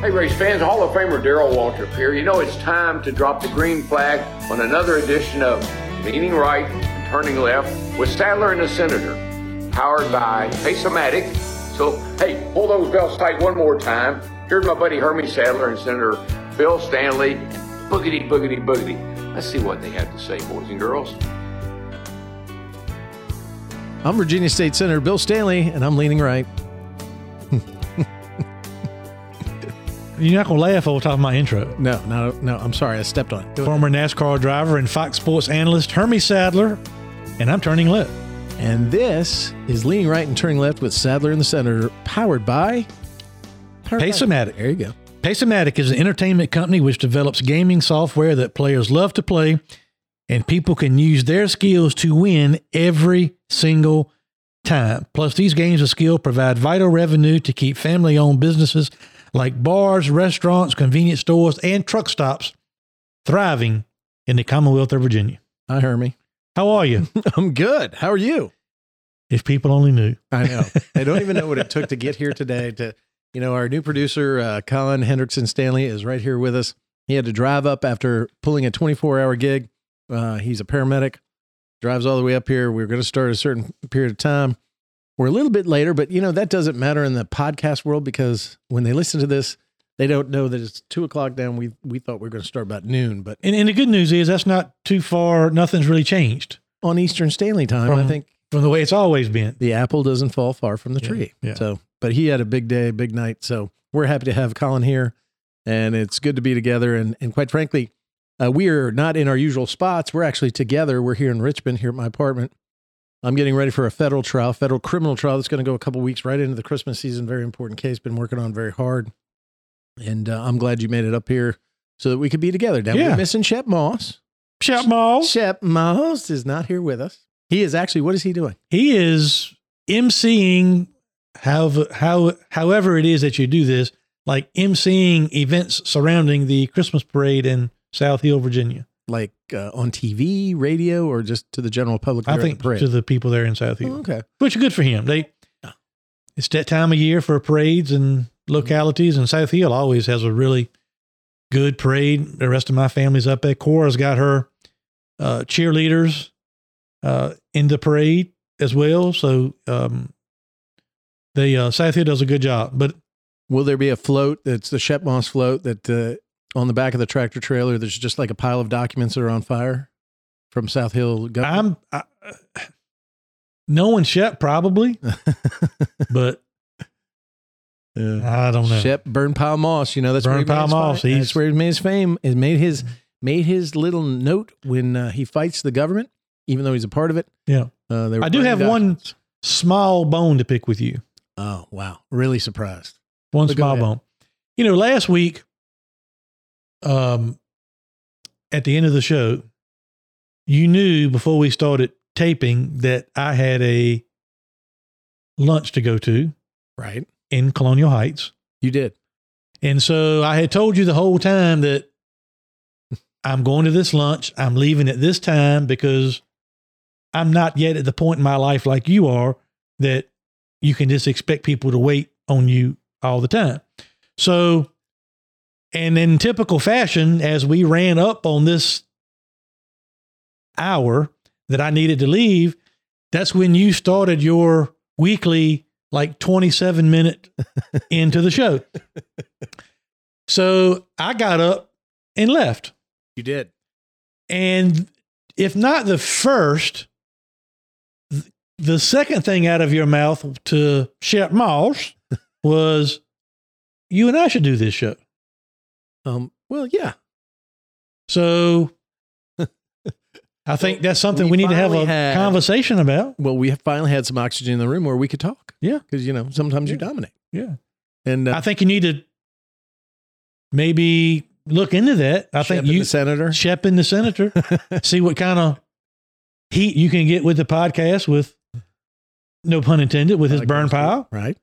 Hey, race fans, Hall of Famer Darrell Waltrip here. You know, it's time to drop the green flag on another edition of Leaning Right and Turning Left with Sadler and the Senator, powered by Pace-O-Matic. So, hey, pull those belts tight one more time. Here's my buddy Hermie Sadler and Senator Bill Stanley. Boogity, boogity, boogity. Let's see what they have to say, boys and girls. I'm Virginia State Senator Bill Stanley, and I'm leaning right. You're not gonna laugh over top of my intro. No, no, no. I'm sorry, I stepped on it. Do it. Former NASCAR driver and Fox Sports analyst Hermie Sadler, and I'm turning left. And this is leaning right and turning left with Sadler in the center, powered by powered by- There you go. Pace-O-Matic is an entertainment company which develops gaming software that players love to play, and people can use their skills to win every single time. Plus, these games of skill provide vital revenue to keep family-owned businesses like bars, restaurants, convenience stores, and truck stops thriving in the Commonwealth of Virginia. Hi, Hermie. How are you? I'm good. How are you? if people only knew. I know. I don't even know what it took to get here today. To you know, our new producer, uh, Colin Hendrickson Stanley, is right here with us. He had to drive up after pulling a 24 hour gig. Uh, he's a paramedic, drives all the way up here. We are going to start a certain period of time. We're a little bit later, but you know that doesn't matter in the podcast world because when they listen to this, they don't know that it's two o'clock down. We we thought we were going to start about noon, but And, and the good news is that's not too far. Nothing's really changed on Eastern Stanley time, I From- think from the way it's always been. the apple doesn't fall far from the Yeah, tree. yeah. So, but he had a big day, big night. So we're happy to have Colin here, and it's good to be together. And and quite frankly, uh, we are not in our usual spots. We're actually together. We're here in Richmond, here at my apartment. I'm getting ready for a federal trial, federal criminal trial that's going to go a couple weeks right into the Christmas season. Very important case. Been working on very hard, and uh, I'm glad you made it up here so that we could be together. Now Yeah. we're missing Shep Moss. Shep Moss. Shep Moss is not here with us. He is actually. What is he doing? He is emceeing however, how, however it is that you do this, like emceeing events surrounding the Christmas parade in South Hill, Virginia. Like uh, on TV, radio, or just to the general public? I think the to the people there in South Hill, Oh, okay. which is good for him. They, it's that time of year for parades and localities, and South Hill always has a really good parade. The rest of my family's up there. Cora's got her uh, cheerleaders uh, in the parade as well. So um, they uh, South Hill does a good job. But Will there be a float that's the Shep Moss float that uh, on the back of the tractor trailer? There's just like a pile of documents that are on fire from South Hill. government? I'm I, knowing Shep probably, but Yeah. I don't know. Shep Burn Pile Moss. You know that's where Burn Pile his Moss, fi- he's- That's where he made his fame. Is made his made his little note when uh, he fights the government, even though he's a part of it. Yeah. Uh, they were I do burning have one- Small bone to pick with you. Oh wow! Really surprised. One But small bone. You know, last week, um, at the end of the show, you knew before we started taping that I had a lunch to go to Right. in Colonial Heights. You did. And so I had told you the whole time that I'm going to this lunch. I'm leaving at this time because I'm not yet at the point in my life like you are that you can just expect people to wait on you all the time. So, and in typical fashion, as we ran up on this hour that I needed to leave, that's when you started your weekly, like 27 minute into the show. So I got up and left. You did. And if not the first, the second thing out of your mouth to Shep Moss was, you and I should do this show. Um. Well, yeah. So I think that's something we we, need to have a had- conversation about. Well, we have finally had some oxygen in the room where we could talk. Yeah. Because you know sometimes you dominate. Yeah. And uh, I think you need to maybe look into that. I think you the senator. Shep and the senator, see what kind of heat you can get with the podcast with no pun intended with his burn pile. Right.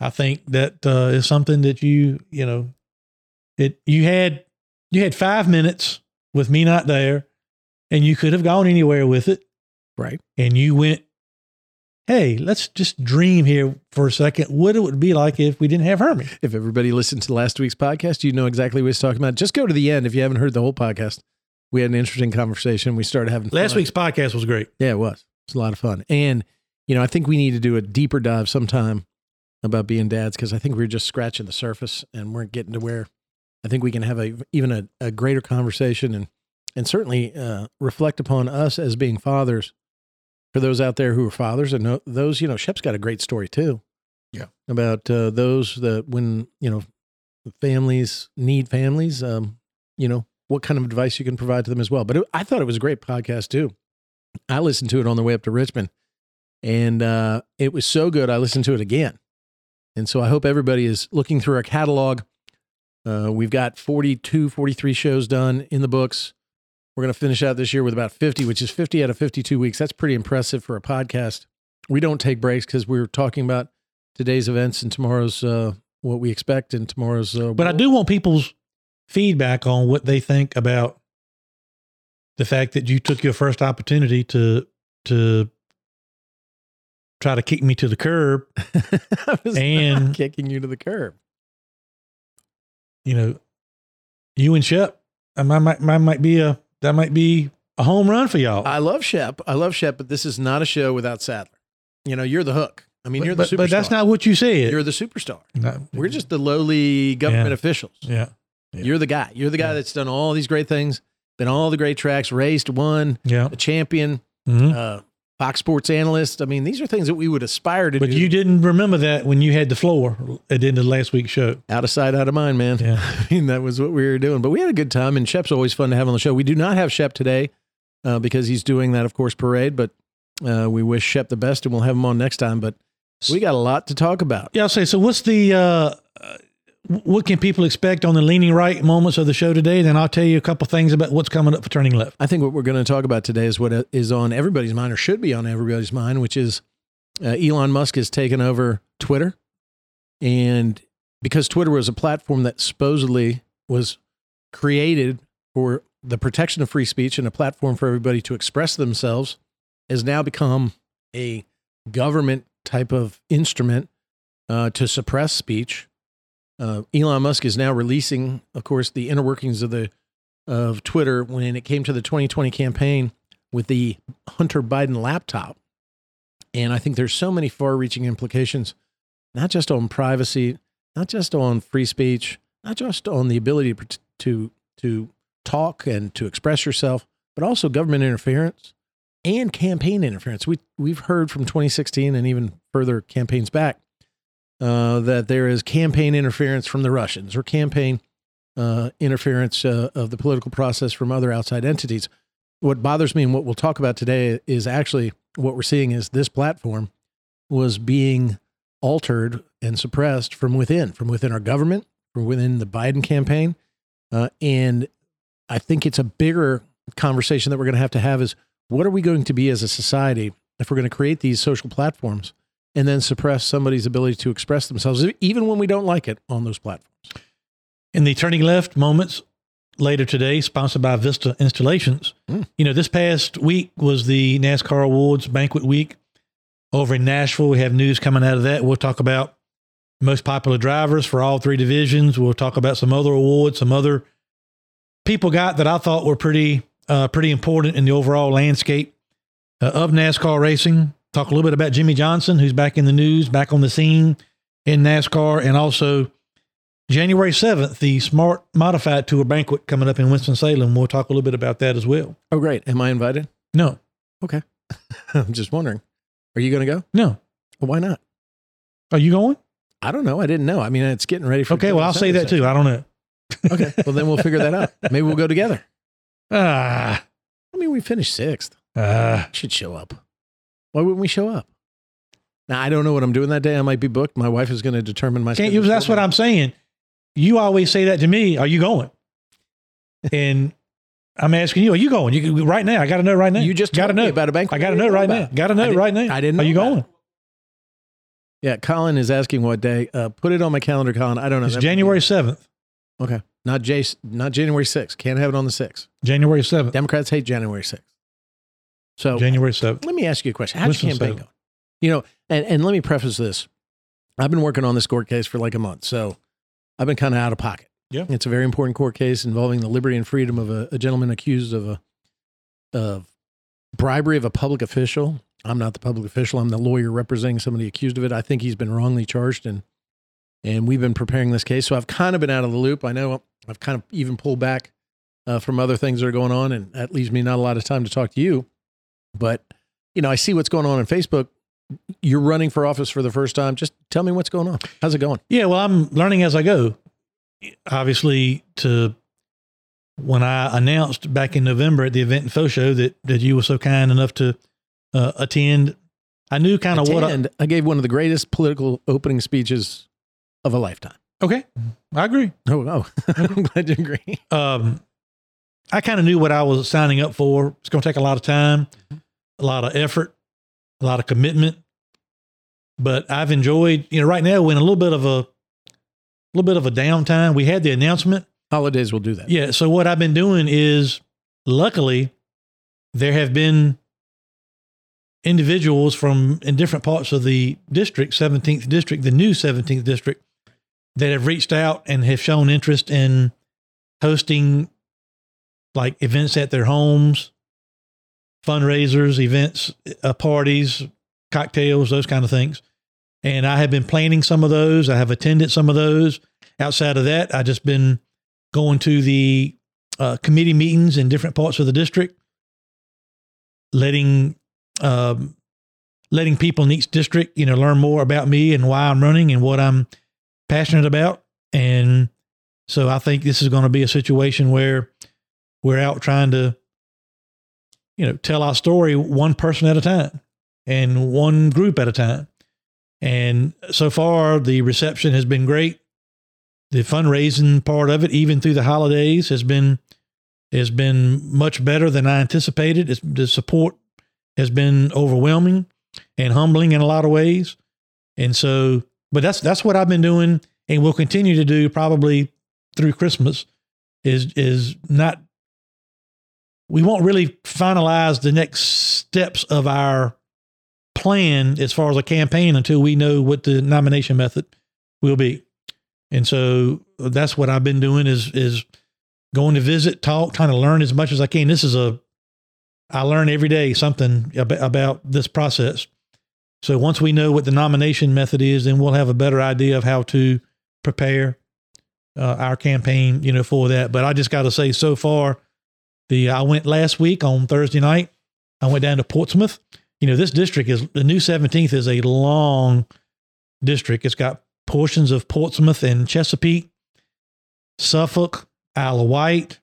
I think that uh, is something that you you know it you had you had five minutes with me not there, and you could have gone anywhere with it, Right. and you went. Hey, let's just dream here for a second. What it would be like if we didn't have Hermie. If everybody listened to last week's podcast, you know exactly what he's talking about. Just go to the end if you haven't heard the whole podcast. We had an interesting conversation. We started having Last fun. week's podcast was great. Yeah, it was. It's a lot of fun. And, you know, I think we need to do a deeper dive sometime about being dads because I think we're just scratching the surface and we're getting to where I think we can have a even a, a greater conversation and and certainly uh, reflect upon us as being fathers for those out there who are fathers and know, those, you know, Shep's got a great story too. Yeah. About uh, those that when, you know, families need families, um, you know, what kind of advice you can provide to them as well. But it, I thought it was a great podcast too. I listened to it on the way up to Richmond and uh, it was so good. I listened to it again. And so I hope everybody is looking through our catalog. Uh, we've got 42, 43 shows done in the books. We're going to finish out this year with about 50, which is 50 out of 52 weeks. That's pretty impressive for a podcast. We don't take breaks because we're talking about today's events and tomorrow's uh, what we expect and tomorrow's. Uh, But I do want people's feedback on what they think about the fact that you took your first opportunity to to try to kick me to the curb. I was And- kicking you to the curb. You know, you and Shep, I might, might, might might be a that might be a home run for y'all. I love Shep. I love Shep, but this is not a show without Sadler. You know, you're the hook. I mean, but, you're the but, superstar. but that's not what you said. You're the superstar. No. We're just the lowly government Yeah. officials. yeah, Yeah. You're the guy. You're the guy Yeah. that's done all these great things, been all the great tracks, raced, won, yeah. a champion, Mhm. uh, Fox Sports analyst. I mean, these are things that we would aspire to But do. you didn't remember that when you had the floor at the end of last week's show. out of sight, out of mind, man. Yeah. I mean, that was what we were doing. But we had a good time, and Shep's always fun to have on the show. We do not have Shep today uh, because he's doing that, of course, parade. But uh, we wish Shep the best, and we'll have him on next time. But we got a lot to talk about. Yeah, I'll say. So, what's the uh, what can people expect on the leaning right moments of the show today? Then I'll tell you a couple things about what's coming up for turning left. I think what we're going to talk about today is what is on everybody's mind, or should be on everybody's mind, which is uh, Elon Musk has taken over Twitter, and because Twitter was a platform that supposedly was created for the protection of free speech and a platform for everybody to express themselves, has now become a government type of instrument uh, to suppress speech. Uh, Elon Musk is now releasing, of course, the inner workings of the of Twitter when it came to the 2020 campaign with the Hunter Biden laptop. And I think there's so many far reaching implications, not just on privacy, not just on free speech, not just on the ability to, to, to talk and to express yourself, but also government interference and campaign interference. We, we've heard from 2016 and even further campaigns back uh, that there is campaign interference from the Russians or campaign uh, interference uh, of the political process from other outside entities. What bothers me and what we'll talk about today is actually what we're seeing is this platform was being altered and suppressed from within, from within our government, from within the Biden campaign. Uh, and I think it's a bigger conversation that we're going to have to have is what are we going to be as a society if we're going to create these social platforms and then suppress somebody's ability to express themselves, even when we don't like it on those platforms? In the turning left moments later today, sponsored by Vista Installations. Mm. You know, this past week was the NASCAR Awards banquet week over in Nashville. We have news coming out of that. We'll talk about most popular drivers for all three divisions. We'll talk about some other awards, some other people got that I thought were pretty uh, pretty important in the overall landscape uh, of NASCAR racing. Talk a little bit about Jimmie Johnson, who's back in the news, back on the scene in NASCAR, and also January 7th, the Smart Modified Tour banquet coming up in Winston-Salem. We'll talk a little bit about that as well. Oh, great. Am I invited? No, Okay. I'm just wondering. Are you going to go? no. Well, why not? Are you going? I don't know. I didn't know. I mean, it's getting ready for. Okay, well, I'll say that too. I don't know. okay. Well, then we'll figure that out. Maybe we'll go together. Ah, I mean, we finished sixth. ah. Should show up. Why wouldn't we show up? Now I don't know what I'm doing that day. I might be booked. My wife is going to determine my. Can't you? schedule That's what. I'm saying. You always say that to me. Are you going? And I'm asking you, are you going? You right now? I got to know right now. You just got to know about a banquet I got to know right know now. Got to know right now. I didn't Are you about going? Yeah, Colin is asking what day. Uh, put it on my calendar, Colin. I don't know. It's January seventh. Okay, not J. Not January 6th. Can't have it on the 6th. January seventh. Democrats hate January 6th. So January seventh. let me ask you a question. How's your campaign Salem. going? You know, and, and let me preface this. I've been working on this court case for like a month, so I've been kind of out of pocket. Yeah. It's a very important court case involving the liberty and freedom of a, a gentleman accused of a of bribery of a public official. I'm not the public official. I'm the lawyer representing somebody accused of it. I think he's been wrongly charged and and we've been preparing this case. So I've kind of been out of the loop. I know I've kind of even pulled back uh, from other things that are going on, and that leaves me not a lot of time to talk to you. But you know, I see what's going on on Facebook. You're running for office for the first time. Just tell me what's going on. How's it going? Yeah, well, I'm learning as I go. Obviously, to when I announced back in November at the event and faux show that that you were so kind enough to uh, attend, I knew kind of what. I, I gave one of the greatest political opening speeches of a lifetime. okay, I agree. Oh, oh. I'm glad you agree. Um, I kind of knew what I was signing up for. It's going to take a lot of time, a lot of effort, a lot of commitment. But I've enjoyed, you know, right now we're in a little bit of a little bit of a downtime. We had the announcement. Holidays will do that. Yeah. So what I've been doing is, luckily, there have been individuals from in different parts of the district, 17th district, the new 17th district, that have reached out and have shown interest in hosting like events at their homes, fundraisers, events, uh, parties, cocktails, those kind of things. And I have been planning some of those. I have attended some of those. Outside of that, I just been going to the uh, committee meetings in different parts of the district, letting um, letting people in each district, you know, learn more about me and why I'm running and what I'm passionate about. And so I think this is going to be a situation where we're out trying to, you know, tell our story one person at a time and one group at a time. And so far, the reception has been great. The fundraising part of it, even through the holidays, has been has been much better than I anticipated. It's, the support has been overwhelming and humbling in a lot of ways. And so, but that's that's what I've been doing, and will continue to do probably through Christmas. Is is not. We won't really finalize the next steps of our plan as far as a campaign until we know what the nomination method will be. And so that's what I've been doing is is going to visit, talk, trying to learn as much as I can. This is a I learn every day something about, this process. So once we know what the nomination method is, then we'll have a better idea of how to prepare uh, our campaign, you know, for that. But I just got to say, so far, the I went last week on Thursday night. I went down to Portsmouth. You know, this district is the new 17th is a long district. It's got portions of Portsmouth and Chesapeake, Suffolk, Isle of Wight,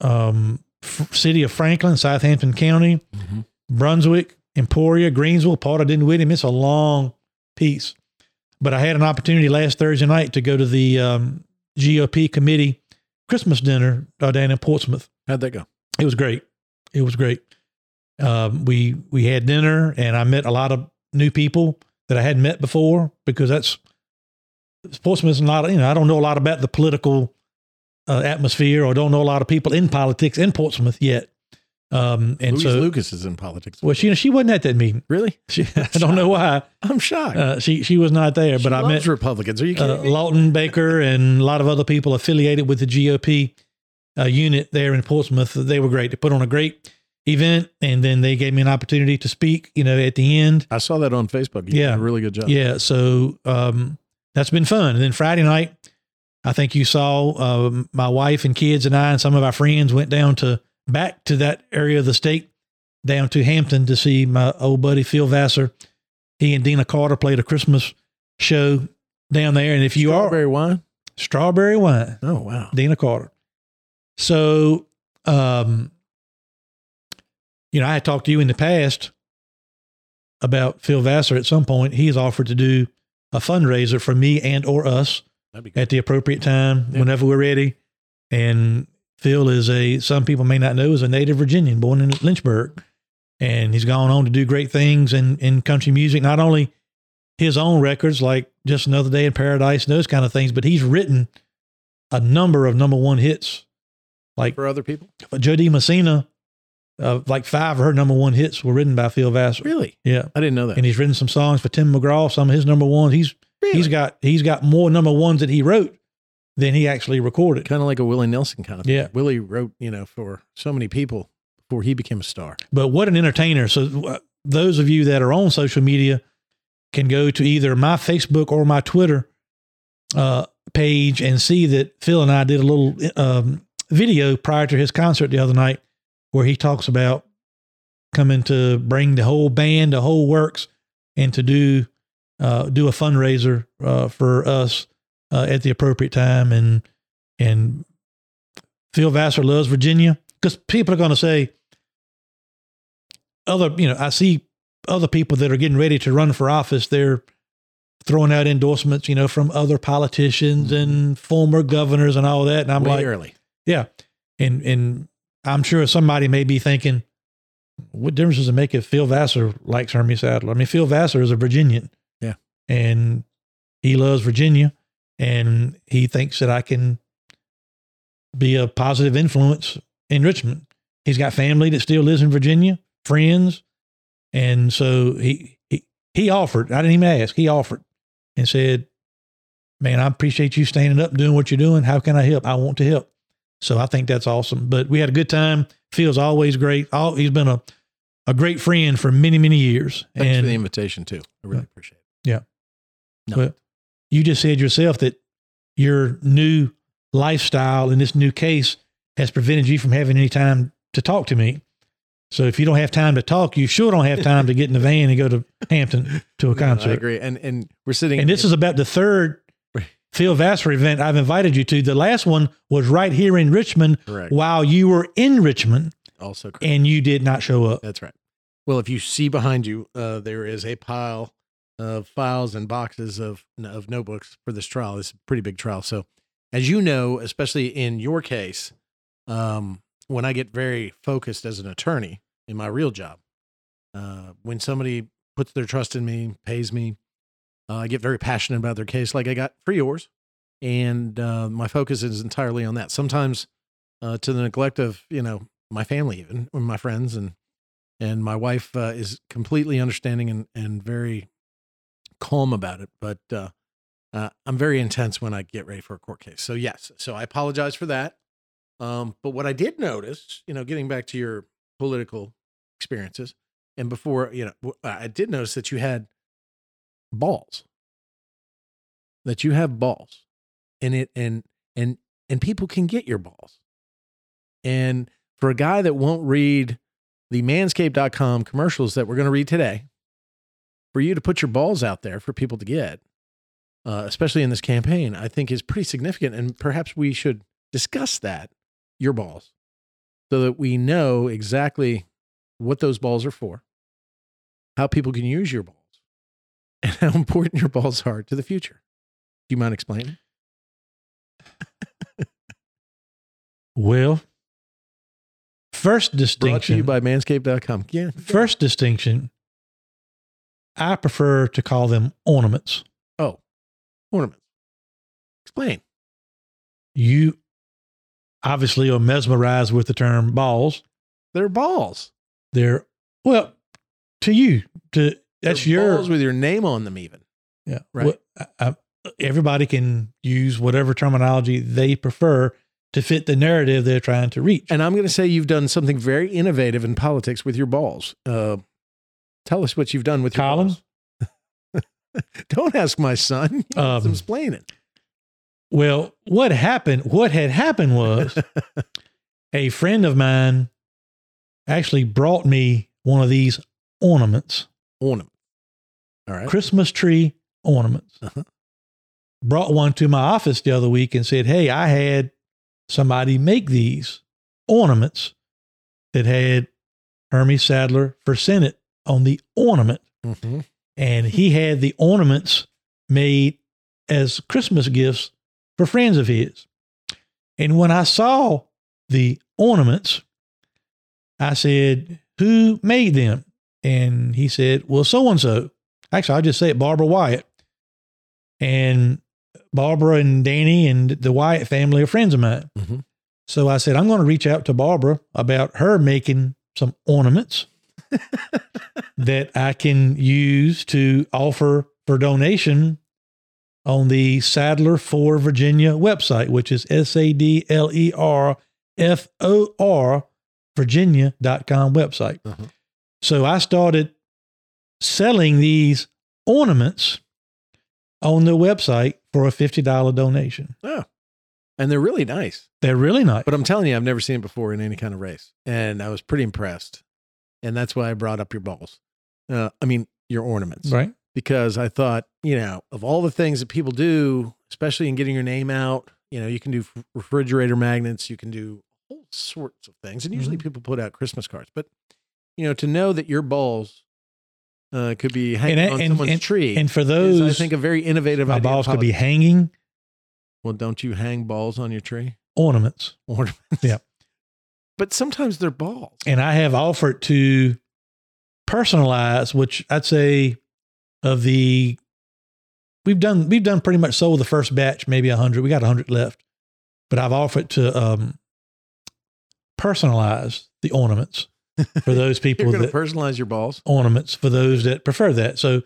um, F- City of Franklin, Southampton County, Mhm. Brunswick, Emporia, Greensville, part of Dinwiddie. It's a long piece. But I had an opportunity last Thursday night to go to the um, GOP committee Christmas dinner uh, down in Portsmouth. How'd that go? It was great. It was great. Um, we we had dinner, and I met a lot of new people that I hadn't met before because that's Portsmouth is not. You know, I don't know a lot about the political uh, atmosphere, or don't know a lot of people in politics in Portsmouth yet. Um, and Louise so, Lucas is in politics. well, she she wasn't at that meeting. really? She, I don't know why. I'm shocked. Uh, she she was not there, She but I met Republicans. Are you kidding uh? Lawton Baker and a lot of other people affiliated with the GOP uh, unit there in Portsmouth. They were great. They put on a great event, and then they gave me an opportunity to speak. You know, at the end. I saw that on Facebook. You Yeah. did a really good job. Yeah, so um, that's been fun. And then Friday night, I think you saw um, my wife and kids and I and some of our friends went down to back to that area of the state, down to Hampton to see my old buddy Phil Vassar. He and Deana Carter played a Christmas show down there. And if you are Strawberry wine. strawberry wine, Oh wow. Deana Carter. So, um, you know, I had talked to you in the past about Phil Vassar at some point. He has offered to do a fundraiser for me and or us That'd be good. at the appropriate time Yeah. whenever we're ready. And Phil is a some people may not know is a native Virginian born in Lynchburg, and he's gone on to do great things in in country music. Not only his own records like just another day in paradise and those kind of things, but he's written a number of number one hits like for other people. Jo Dee Messina. Uh, like five of her number one hits were written by Phil Vassar. Really? Yeah, I didn't know that. and he's written some songs for Tim McGraw. Some of his number ones. He's Really? he's got he's got more number ones that he wrote than he actually recorded. kind of like a Willie Nelson kind of thing. Yeah. Willie wrote, you know, for so many people before he became a star. But what an entertainer! So uh, those of you that are on social media can go to either my Facebook or my Twitter uh, page and see that Phil and I did a little um, video prior to his concert the other night where he talks about coming to bring the whole band, the whole works, and to do uh, do a fundraiser uh, for us uh, at the appropriate time. And and Phil Vassar loves Virginia because people are going to say other. You know, I see other people that are getting ready to run for office. They're throwing out endorsements, you know, from other politicians and former governors and all that. And I'm Way like, early. yeah. And and I'm sure somebody may be thinking, what difference does it make if Phil Vassar likes Hermie Sadler? I mean, Phil Vassar is a Virginian. Yeah. And he loves Virginia and he thinks that I can be a positive influence in Richmond. He's got family that still lives in Virginia, friends. And so he he, he offered, I didn't even ask, he offered and said, Man, I appreciate you standing up and doing what you're doing. How can I help? I want to help. So I think that's awesome. But we had a good time. Feels always great. All, he's been a, a great friend for many, many years. Thanks and for the invitation too. I really appreciate it. Yeah. No. But you just said yourself that your new lifestyle in this new case has prevented you from having any time to talk to me. So if you don't have time to talk, you sure don't have time to get in the van and go to Hampton to a No, concert. I agree. And and we're sitting And this is about the third Phil Vassar event I've invited you to. The last one was right here in Richmond correct. while you were in Richmond Also correct. and you did not show up. That's right. Well, if you see behind you, uh, there is a pile of files and boxes of of notebooks for this trial. It's a pretty big trial. So, as you know, especially in your case, um, when I get very focused as an attorney in my real job, uh, when somebody puts their trust in me, pays me, uh, I get very passionate about their case, like I got for yours, and uh, my focus is entirely on that. Sometimes, uh, to the neglect of you know my family, even or my friends, and and my wife uh, is completely understanding and, and very calm about it but uh, uh, i'm very intense when i get ready for a court case so yes so i apologize for that um, but what i did notice you know getting back to your political experiences and before you know I did notice that you had balls. That you have balls and it and and and people can get your balls and for a guy that won't read the manscaped.com commercials that we're going to read today, for you to put your balls out there for people to get, uh, especially in this campaign, I think is pretty significant. And perhaps we should discuss that, your balls, so that we know exactly what those balls are for, how people can use your balls, and how important your balls are to the future. Do you mind explaining? Well, first distinction. Brought to you by manscaped.com. Yeah. First distinction, I prefer to call them ornaments. Oh, ornaments. Explain. You obviously are mesmerized with the term balls. They're balls. They're well to you. To that's They're your balls with your name on them, even. yeah. right. Well, I, I, everybody can use whatever terminology they prefer to fit the narrative they're trying to reach. And I'm going to say you've done something very innovative in politics with your balls. Uh, tell us what you've done with your Colin? Don't ask my son. Um, some explaining. Well, what happened? What had happened was a friend of mine actually brought me one of these ornaments, Ornament. All right. Christmas tree ornaments. Uh-huh. Brought one to my office the other week and said, Hey, I had somebody make these ornaments that had Hermie Sadler for Senate on the ornament. Mm-hmm. And he had the ornaments made as Christmas gifts for friends of his. And when I saw the ornaments, I said, Who made them? And he said, Well, so and so. Actually, I'll just say it Barbara Wyatt. And Barbara and Danny and the Wyatt family are friends of mine. Mhm. So I said, I'm going to reach out to Barbara about her making some ornaments that I can use to offer for donation on the Sadler for Virginia website, which is S A D L E R F O R Virginia.com website. Uh-huh. So I started selling these ornaments on the website for a $50 donation. Oh, and they're really nice. They're really nice. But I'm telling you, I've never seen it before in any kind of race, and I was pretty impressed. And that's why I brought up your balls. Uh, I mean, your ornaments, right? because I thought, you know, of all the things that people do, especially in getting your name out, you know, you can do refrigerator magnets, you can do all sorts of things, and usually Mhm. people put out Christmas cards. But you know, to know that your balls uh, could be hanging And- on and- someone's and- tree, And for is, those, I think, a very innovative my idea. balls could be hanging Well, don't you hang balls on your tree? ornaments. Ornaments. Yeah. But sometimes they're balls. And I have offered to personalize, which I'd say of the we've done we've done pretty much sold the first batch, maybe a hundred. We got a hundred left, but I've offered to um, personalize the ornaments for those You're people that personalize your balls. ornaments for those that prefer that. So,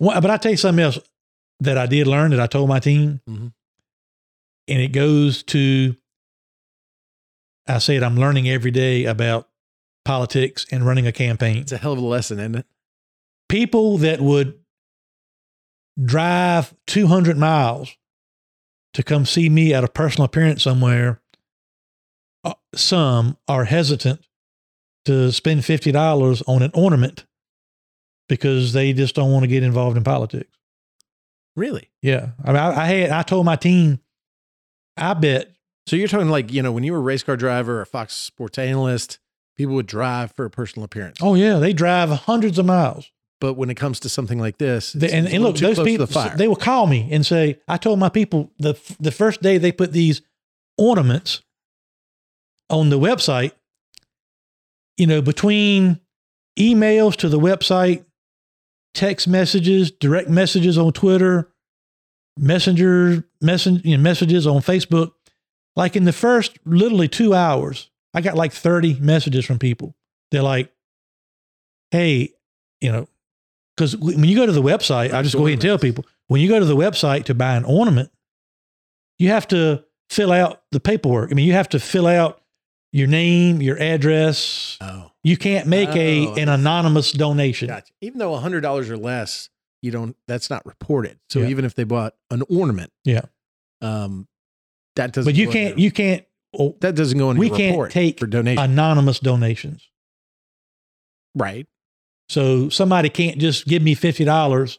but I tell you something else that I did learn that I told my team, Mhm. and it goes to I said I'm learning every day about politics and running a campaign. It's a hell of a lesson, isn't it? People that would drive 200 miles to come see me at a personal appearance somewhere, uh, some are hesitant to spend $50 on an ornament because they just don't want to get involved in politics. Really? Yeah. I mean, I, I had, I told my team, I bet So you're talking like, you know, when you were a race car driver or Fox Sports analyst, people would drive for a personal appearance. Oh yeah, they drive hundreds of miles. But when it comes to something like this, and, and look, those people the they will call me and say, "I told my people the the first day they put these ornaments on the website. You know, between emails to the website, text messages, direct messages on Twitter, messenger messen, you know, messages on Facebook. Like in the first literally two hours, I got like thirty messages from people. They're like, "Hey, you know." Because when you go to the website, I'll just go ahead and tell people when you go to the website to buy an ornament, you have to fill out the paperwork. I mean, you have to fill out your name, your address. oh, You can't make Oh, a I an anonymous donation. gotcha. Even though hundred dollars or less, you don't. That's not reported. So Yeah. even if they bought an ornament, Yeah. um, that doesn't. But you can't you can't oh, that doesn't go in. we can't take for donation, anonymous donations. right? So somebody can't just give me fifty dollars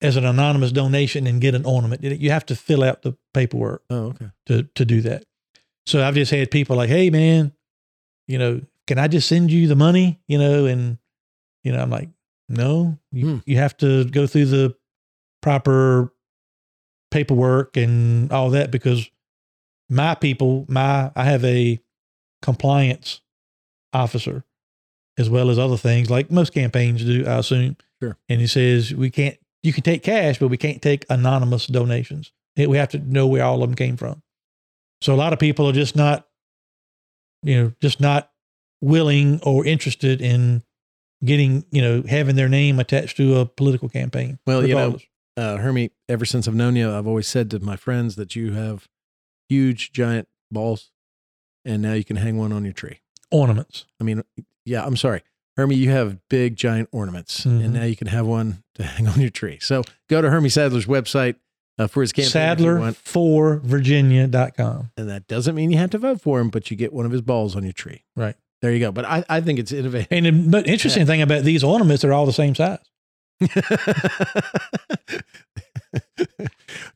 as an anonymous donation and get an ornament. You have to fill out the paperwork. Oh, okay. to to do that. So I've just had people like, "Hey, man, you know, can I just send you the money?" You know, and you know, I'm like, "No, you Hmm. you have to go through the proper paperwork and all that because my people, my I have a compliance officer as well as other things like most campaigns do, I assume. Sure. And he says we can't. You can take cash, but we can't take anonymous donations. We have to know where all of them came from. So a lot of people are just not, you know, just not willing or interested in getting, you know, having their name attached to a political campaign. Well, you know, regardless. uh, Hermie, ever since I've known you, I've always said to my friends that you have huge, giant balls, and now you can hang one on your tree. ornaments. I mean, yeah, I'm sorry. Hermie, you have big, giant ornaments, Mhm. and now you can have one to hang on your tree. So go to Hermie Sadler's website uh, for his campaign. if you want. Sadler4Virginia.com. And that doesn't mean you have to vote for him, but you get one of his balls on your tree. Right. There you go. But I, I think it's innovative. And the but interesting thing about these ornaments, they're all the same size.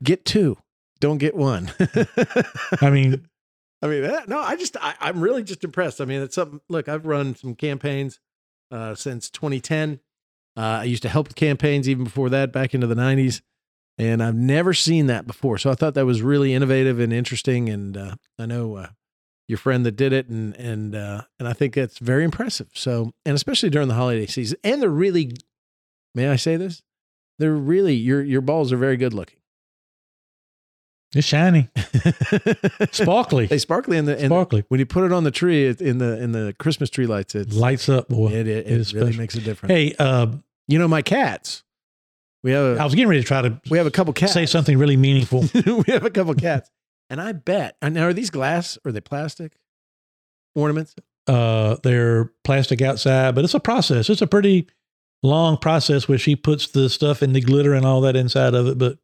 get two. Don't get one. I mean, I mean, that, no, I just, I, I'm really just impressed. I mean, it's something, look, I've run some campaigns uh, since 2010. Uh, I used to help with campaigns even before that, back into the 90s, and I've never seen that before. So I thought that was really innovative and interesting. And uh, I know uh, your friend that did it, and and uh, and I think that's very impressive. So, and especially during the holiday season, and they're really, may I say this? They're really your your balls are very good looking. It's shiny, sparkly, They sparkly in the in, sparkly. when you put it on the tree it- in the in the Christmas tree lights. It Lights up, boy. it, it, it it really special. makes a difference. Hey, uh, You know my cats. We have I a, was getting ready to try to we have a couple cats. say something really meaningful. we have a couple cats, and I bet. And now are these glass? Or are they plastic ornaments? uh, they're plastic outside, but it's a process. It's a pretty long process where she puts the stuff in the glitter and all that inside of it. But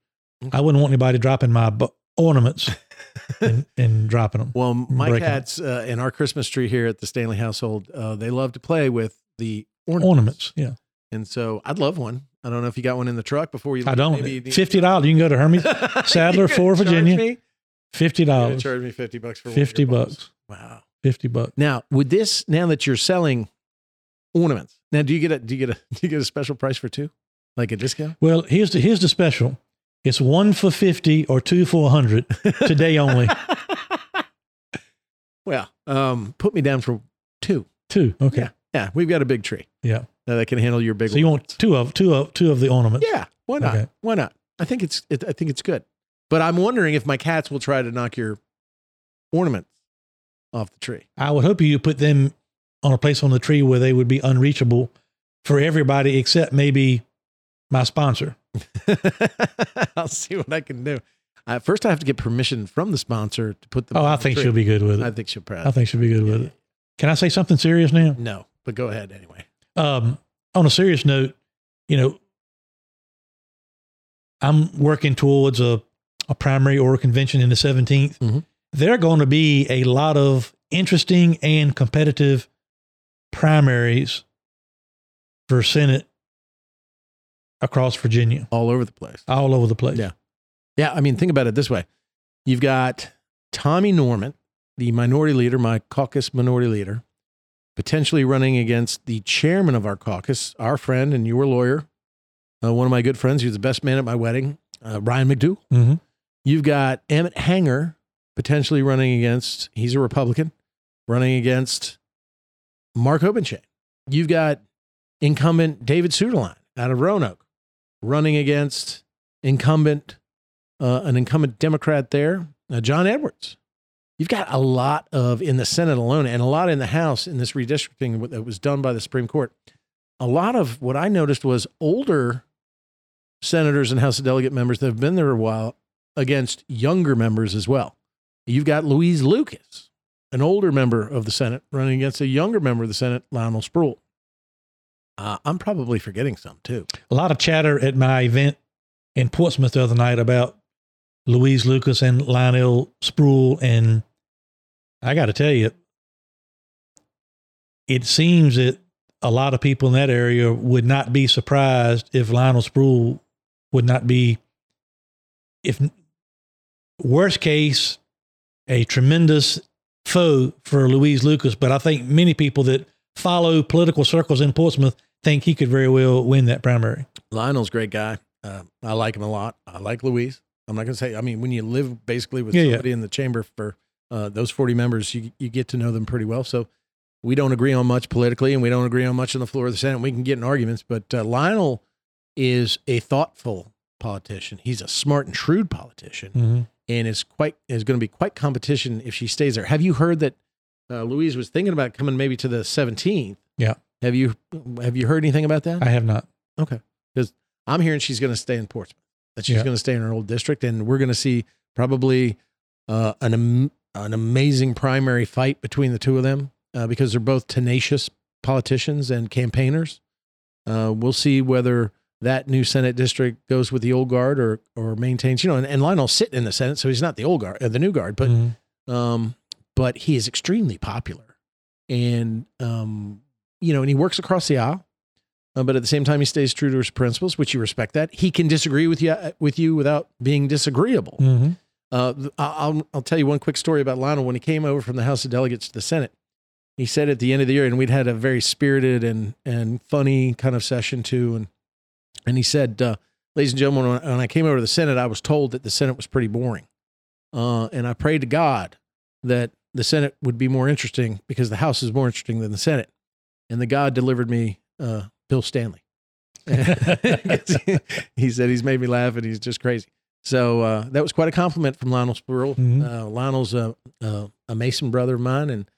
I wouldn't want anybody dropping my bu- ornaments and, and dropping them. Well, my cats uh, in our Christmas tree here at the Stanley household, uh, they love to play with the ornaments. Ornaments, yeah. And so I'd love one. I don't know if you got one in the truck before you. I don't. Maybe Fifty dollars. You can go to Hermes Sadler, You're gonna Fort charge Virginia. me? Fifty dollars. charge me fifty bucks for one of your 50 balls. bucks. Wow. Fifty bucks. Now, with this, now that you're selling ornaments, now do you get a do you get a do you get a special price for two, like a discount? Well, here's the here's the special. It's one for fifty or two for hundred today only. Well, um, put me down for two. Two. Okay. Yeah, yeah, we've got a big tree Yeah. that can handle your big. So you want two of two of two of the ornaments. Yeah, why not? Okay. Why not? I think it's it, I think it's good, but I'm wondering if my cats will try to knock your ornaments off the tree. I would hope you put them on a place on the tree where they would be unreachable for everybody except maybe my sponsor. I'll see what I can do. Uh, first, I have to get permission from the sponsor to put them. Oh, I think she'll be good with it. I I, think she'll probably. think she'll be good with it. Can I say something serious now? No, but go ahead anyway. Um, on a serious note, you know, I'm working towards a, a primary or a convention in the 17th. Mhm. There are going to be a lot of interesting and competitive primaries for Senate across Virginia, All over the place. all over the place. Yeah. Yeah, I mean, think about it this way: you've got Tommy Norment, the minority leader, my caucus minority leader, potentially running against the chairman of our caucus, our friend and your lawyer, uh, one of my good friends, who's the best man at my wedding, uh, Ryan McDougle. hmm You've got Emmett Hanger potentially running against, he's a Republican, running against Mark Obenshain. You've got incumbent David Suetterlein out of Roanoke running against incumbent, uh, an incumbent Democrat there, uh, John Edwards. You've got a lot of in the Senate alone and a lot in the House in this redistricting that was done by the Supreme Court. A lot of what I noticed was older senators and House of Delegate members that have been there a while against younger members as well. You've got Louise Lucas, an older member of the Senate, running against a younger member of the Senate, Lionel Spruill. Uh, I'm probably forgetting some too. A lot of chatter at my event in Portsmouth the other night about Louise Lucas and Lionel Spruill. And I got to tell you, it seems that a lot of people in that area would not be surprised if Lionel Spruill would not be, if worst case, a tremendous foe for Louise Lucas. But I think many people that follow political circles in Portsmouth think he could very well win that primary. Lionel's a great guy. Uh, I like him a lot. I like Louise. I'm not going to say, I mean, when you live basically with Yeah, yeah. somebody in the chamber for uh, those 40 members, you, you get to know them pretty well. So we don't agree on much politically and we don't agree on much on the floor of the Senate. We can get in arguments, but uh, Lionel is a thoughtful politician. He's a smart and shrewd politician Mm-hmm. and is quite, is going to be quite competition if she stays there. Have you heard that uh, Louise was thinking about coming maybe to the 17th? Yeah. Have you, have you heard anything about that? I have not. Okay. Because I'm hearing she's going to stay in Portsmouth, that she's Yeah. going to stay in her old district, and we're going to see probably uh, an am- an amazing primary fight between the two of them uh, because they're both tenacious politicians and campaigners. Uh, we'll see whether that new Senate district goes with the old guard or or maintains. You know, and, and Lionel's sitting in the Senate, so he's not the old guard, uh, the new guard, but Mhm. um, but he is extremely popular, and um, you know, and he works across the aisle. Uh, but at the same time, he stays true to his principles, which you respect. That he can disagree with you uh, with you without being disagreeable. Mhm. Uh, I'll I'll tell you one quick story about Lionel when he came over from the House of Delegates to the Senate. he said at the end of the year, and we'd had a very spirited and and funny kind of session too, and and he said, uh, "Ladies and gentlemen, when I, when I came over to the Senate, I was told that the Senate was pretty boring, uh, and I prayed to God that the Senate would be more interesting because the House is more interesting than the Senate, and the God delivered me uh, Bill Stanley." he said he's made me laugh and he's just crazy. So uh, that was quite a compliment from Lionel Spruill. Mhm. Uh, Lionel's a, a, a Mason brother of mine and,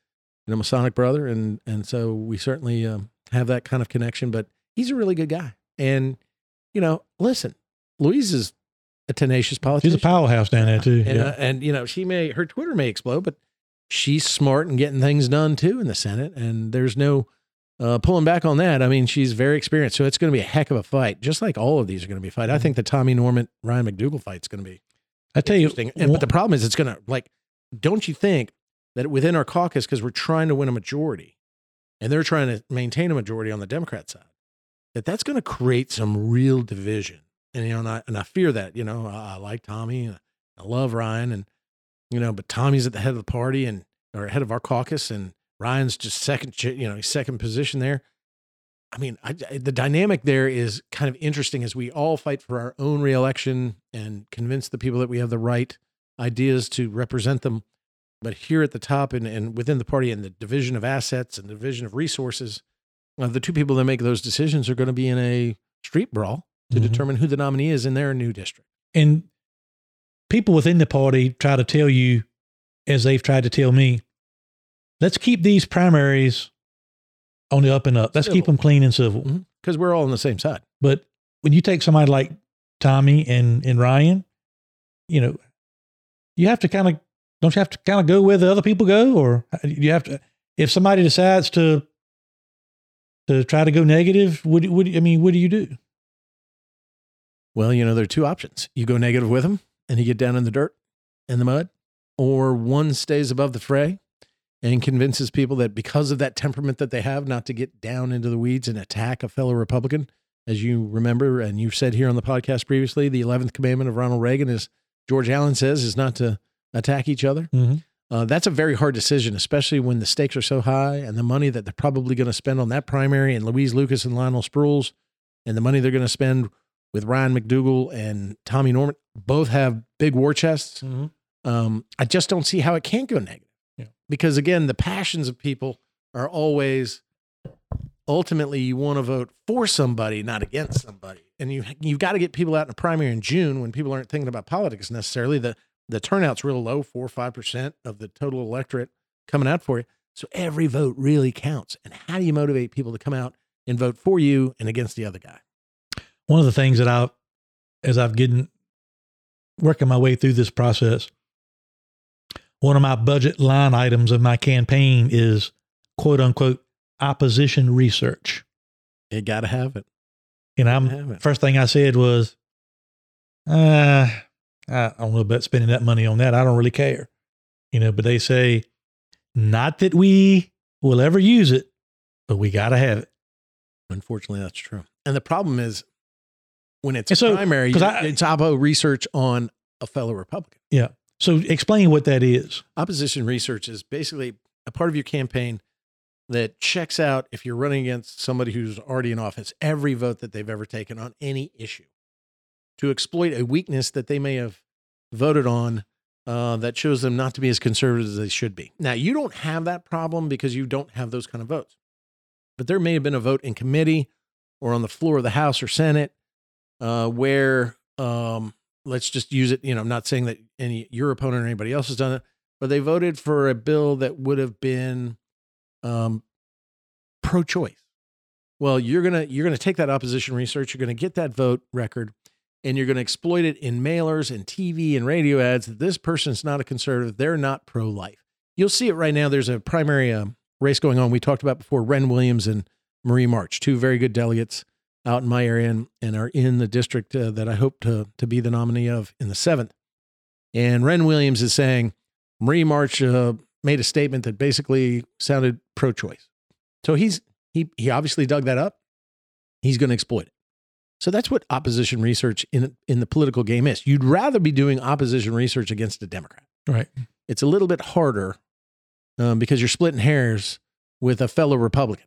and a Masonic brother, and and so we certainly um, have that kind of connection. But he's a really good guy, and you know, listen, Louise is a tenacious politician. She's a powerhouse down there too. and, yeah. uh, and you know, she may her Twitter may explode, but she's smart and getting things done too in the Senate, and there's no uh, pulling back on that. I mean, she's very experienced, so it's going to be a heck of a fight. Just like all of these are going to be a fight. I think the Tommy Norment Ryan McDougle fight's going to be I tell you. And, but the problem is, it's going to like, don't you think that within our caucus, because we're trying to win a majority, and they're trying to maintain a majority on the Democrat side, that that's going to create some real division. And you know, and I, and I fear that. You know, I, I like Tommy, and I love Ryan, and you know, but Tommy's at the head of the party and or head of our caucus, and Ryan's just second, you know, second position there. I mean, I, the dynamic there is kind of interesting as we all fight for our own reelection and convince the people that we have the right ideas to represent them. But here at the top and, and within the party and the division of assets and the division of resources, uh, the two people that make those decisions are going to be in a street brawl to Mhm. determine who the nominee is in their new district. and people within the party try to tell you, as they've tried to tell me, let's keep these primaries on the up and up. Let's keep them clean and civil. Mm-hmm. Because we're all on the same side. But when you take somebody like Tommy and, and Ryan, you know, you have to kind of, don't you have to kind of go where the other people go? Or you have to, if somebody decides to, to try to go negative, what, do- what, I mean, what do you do? Well, you know, there are two options. You go negative with him and you get down in the dirt and the mud, or one stays above the fray and convinces people that because of that temperament that they have, not to get down into the weeds and attack a fellow Republican. As you remember, and you've said here on the podcast previously, the 11th commandment of Ronald Reagan is George Allen says is not to attack each other. Mhm. Uh, that's a very hard decision, especially when the stakes are so high and the money that they're probably going to spend on that primary and Louise Lucas and Lionel Spruills and the money they're going to spend with Ryan McDougle and Tommy Norment both have big war chests. Um, I just don't see how it can't go negative. Yeah. Because again, the passions of people are always ultimately you want to vote for somebody, not against somebody. And you you've got to get people out in a primary in June when people aren't thinking about politics necessarily. The the turnout's real low, four or five percent of the total electorate coming out for you. So every vote really counts. And how do you motivate people to come out and vote for you and against the other guy? one of the things that I, as I've getting working my way through this process, one of my budget line items of my campaign is quote unquote opposition research. You got to have it. And I'm first thing I said was, uh, I don't know about spending that money on that. I don't really care, you know. But they say, not that we will ever use it, but we got to have it. Unfortunately, that's true. And the problem is when it's so- primary, I- it's oppo research on a fellow Republican. Yeah. So explain what that is. Opposition research is basically a part of your campaign that checks out if you're running against somebody who's already in office, every vote that they've ever taken on any issue to exploit a weakness that they may have voted on uh, that shows them not to be as conservative as they should be. Now, you don't have that problem because you don't have those kind of votes. But there may have been a vote in committee or on the floor of the House or Senate uh, where, um, let's just use it, you know, I'm not saying that any your opponent or anybody else has done it, but they voted for a bill that would have been um, pro-choice. Well, you're gonna you're gonna take that opposition research, you're gonna get that vote record, and you're gonna exploit it in mailers and TV and radio ads that this person's not a conservative, they're not pro-life. You'll see it right now. There's a primary um, race going on. We talked about before Wren Williams and Marie March, two very good delegates out in my area and, and are in the district uh, that I hope to to be the nominee of in the seventh. And Wren Williams is saying Marie March uh, made a statement that basically sounded pro-choice. So he's he he obviously dug that up. He's going to exploit it. So that's what opposition research in in the political game is. You'd rather be doing opposition research against a Democrat. Right. It's a little bit harder um, because you're splitting hairs with a fellow Republican.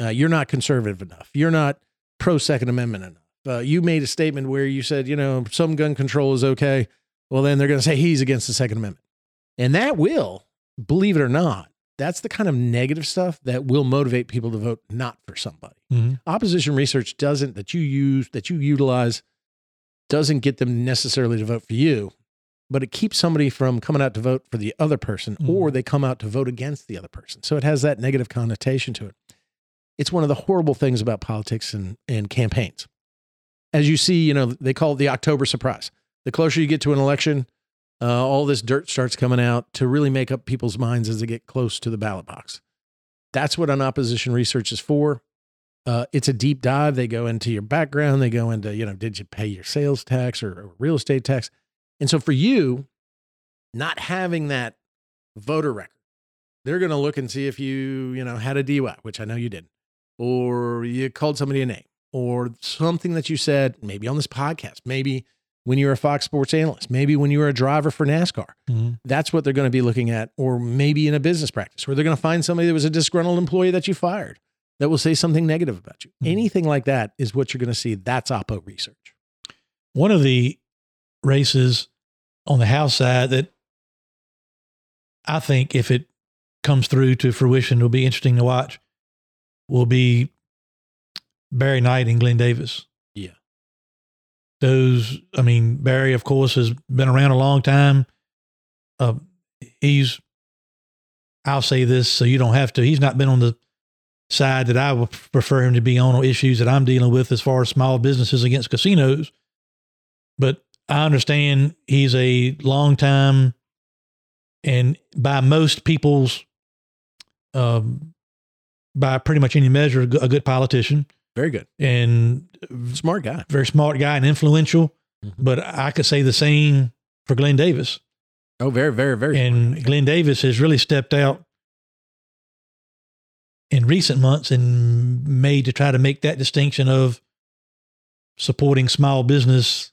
Uh, you're not conservative enough. You're not pro Second Amendment enough. Uh, you made a statement where you said, you know, some gun control is okay. Well, then they're going to say he's against the Second Amendment. And that will, believe it or not, that's the kind of negative stuff that will motivate people to vote not for somebody. Mm-hmm. Opposition research doesn't, that you use, that you utilize, doesn't get them necessarily to vote for you, but it keeps somebody from coming out to vote for the other person Mhm. or they come out to vote against the other person. So it has that negative connotation to it. It's one of the horrible things about politics and, and campaigns. As you see, you know, they call it the October surprise. The closer you get to an election, uh, all this dirt starts coming out to really make up people's minds as they get close to the ballot box. That's what an opposition research is for. Uh, it's a deep dive. They go into your background. They go into, you know, did you pay your sales tax or, or real estate tax? And so for you, not having that voter record, they're going to look and see if you, you know, had a DUI, which I know you didn't, or you called somebody a name, or something that you said, maybe on this podcast, maybe when you were a Fox Sports analyst, maybe when you were a driver for NASCAR. Mm-hmm. That's what they're going to be looking at, or maybe in a business practice where they're going to find somebody that was a disgruntled employee that you fired that will say something negative about you. Mhm. Anything like that is what you're going to see. That's Oppo research. One of the races on the House side that I think if it comes through to fruition, will be interesting to watch will be Barry Knight and Glenn Davis. Yeah. Those, I mean, Barry, of course, has been around a long time. Uh, he's, I'll say this so you don't have to, he's not been on the side that I would prefer him to be on on issues that I'm dealing with as far as small businesses against casinos. But I understand he's a long time and by most people's, um, by pretty much any measure, a good- politician Very good. and Smart guy. very smart guy and influential. Mhm. But I could say the same for Glenn Davis. Oh, very, very, very And smart. Glenn Davis has really stepped out in recent months and made to try to make that distinction of supporting small business,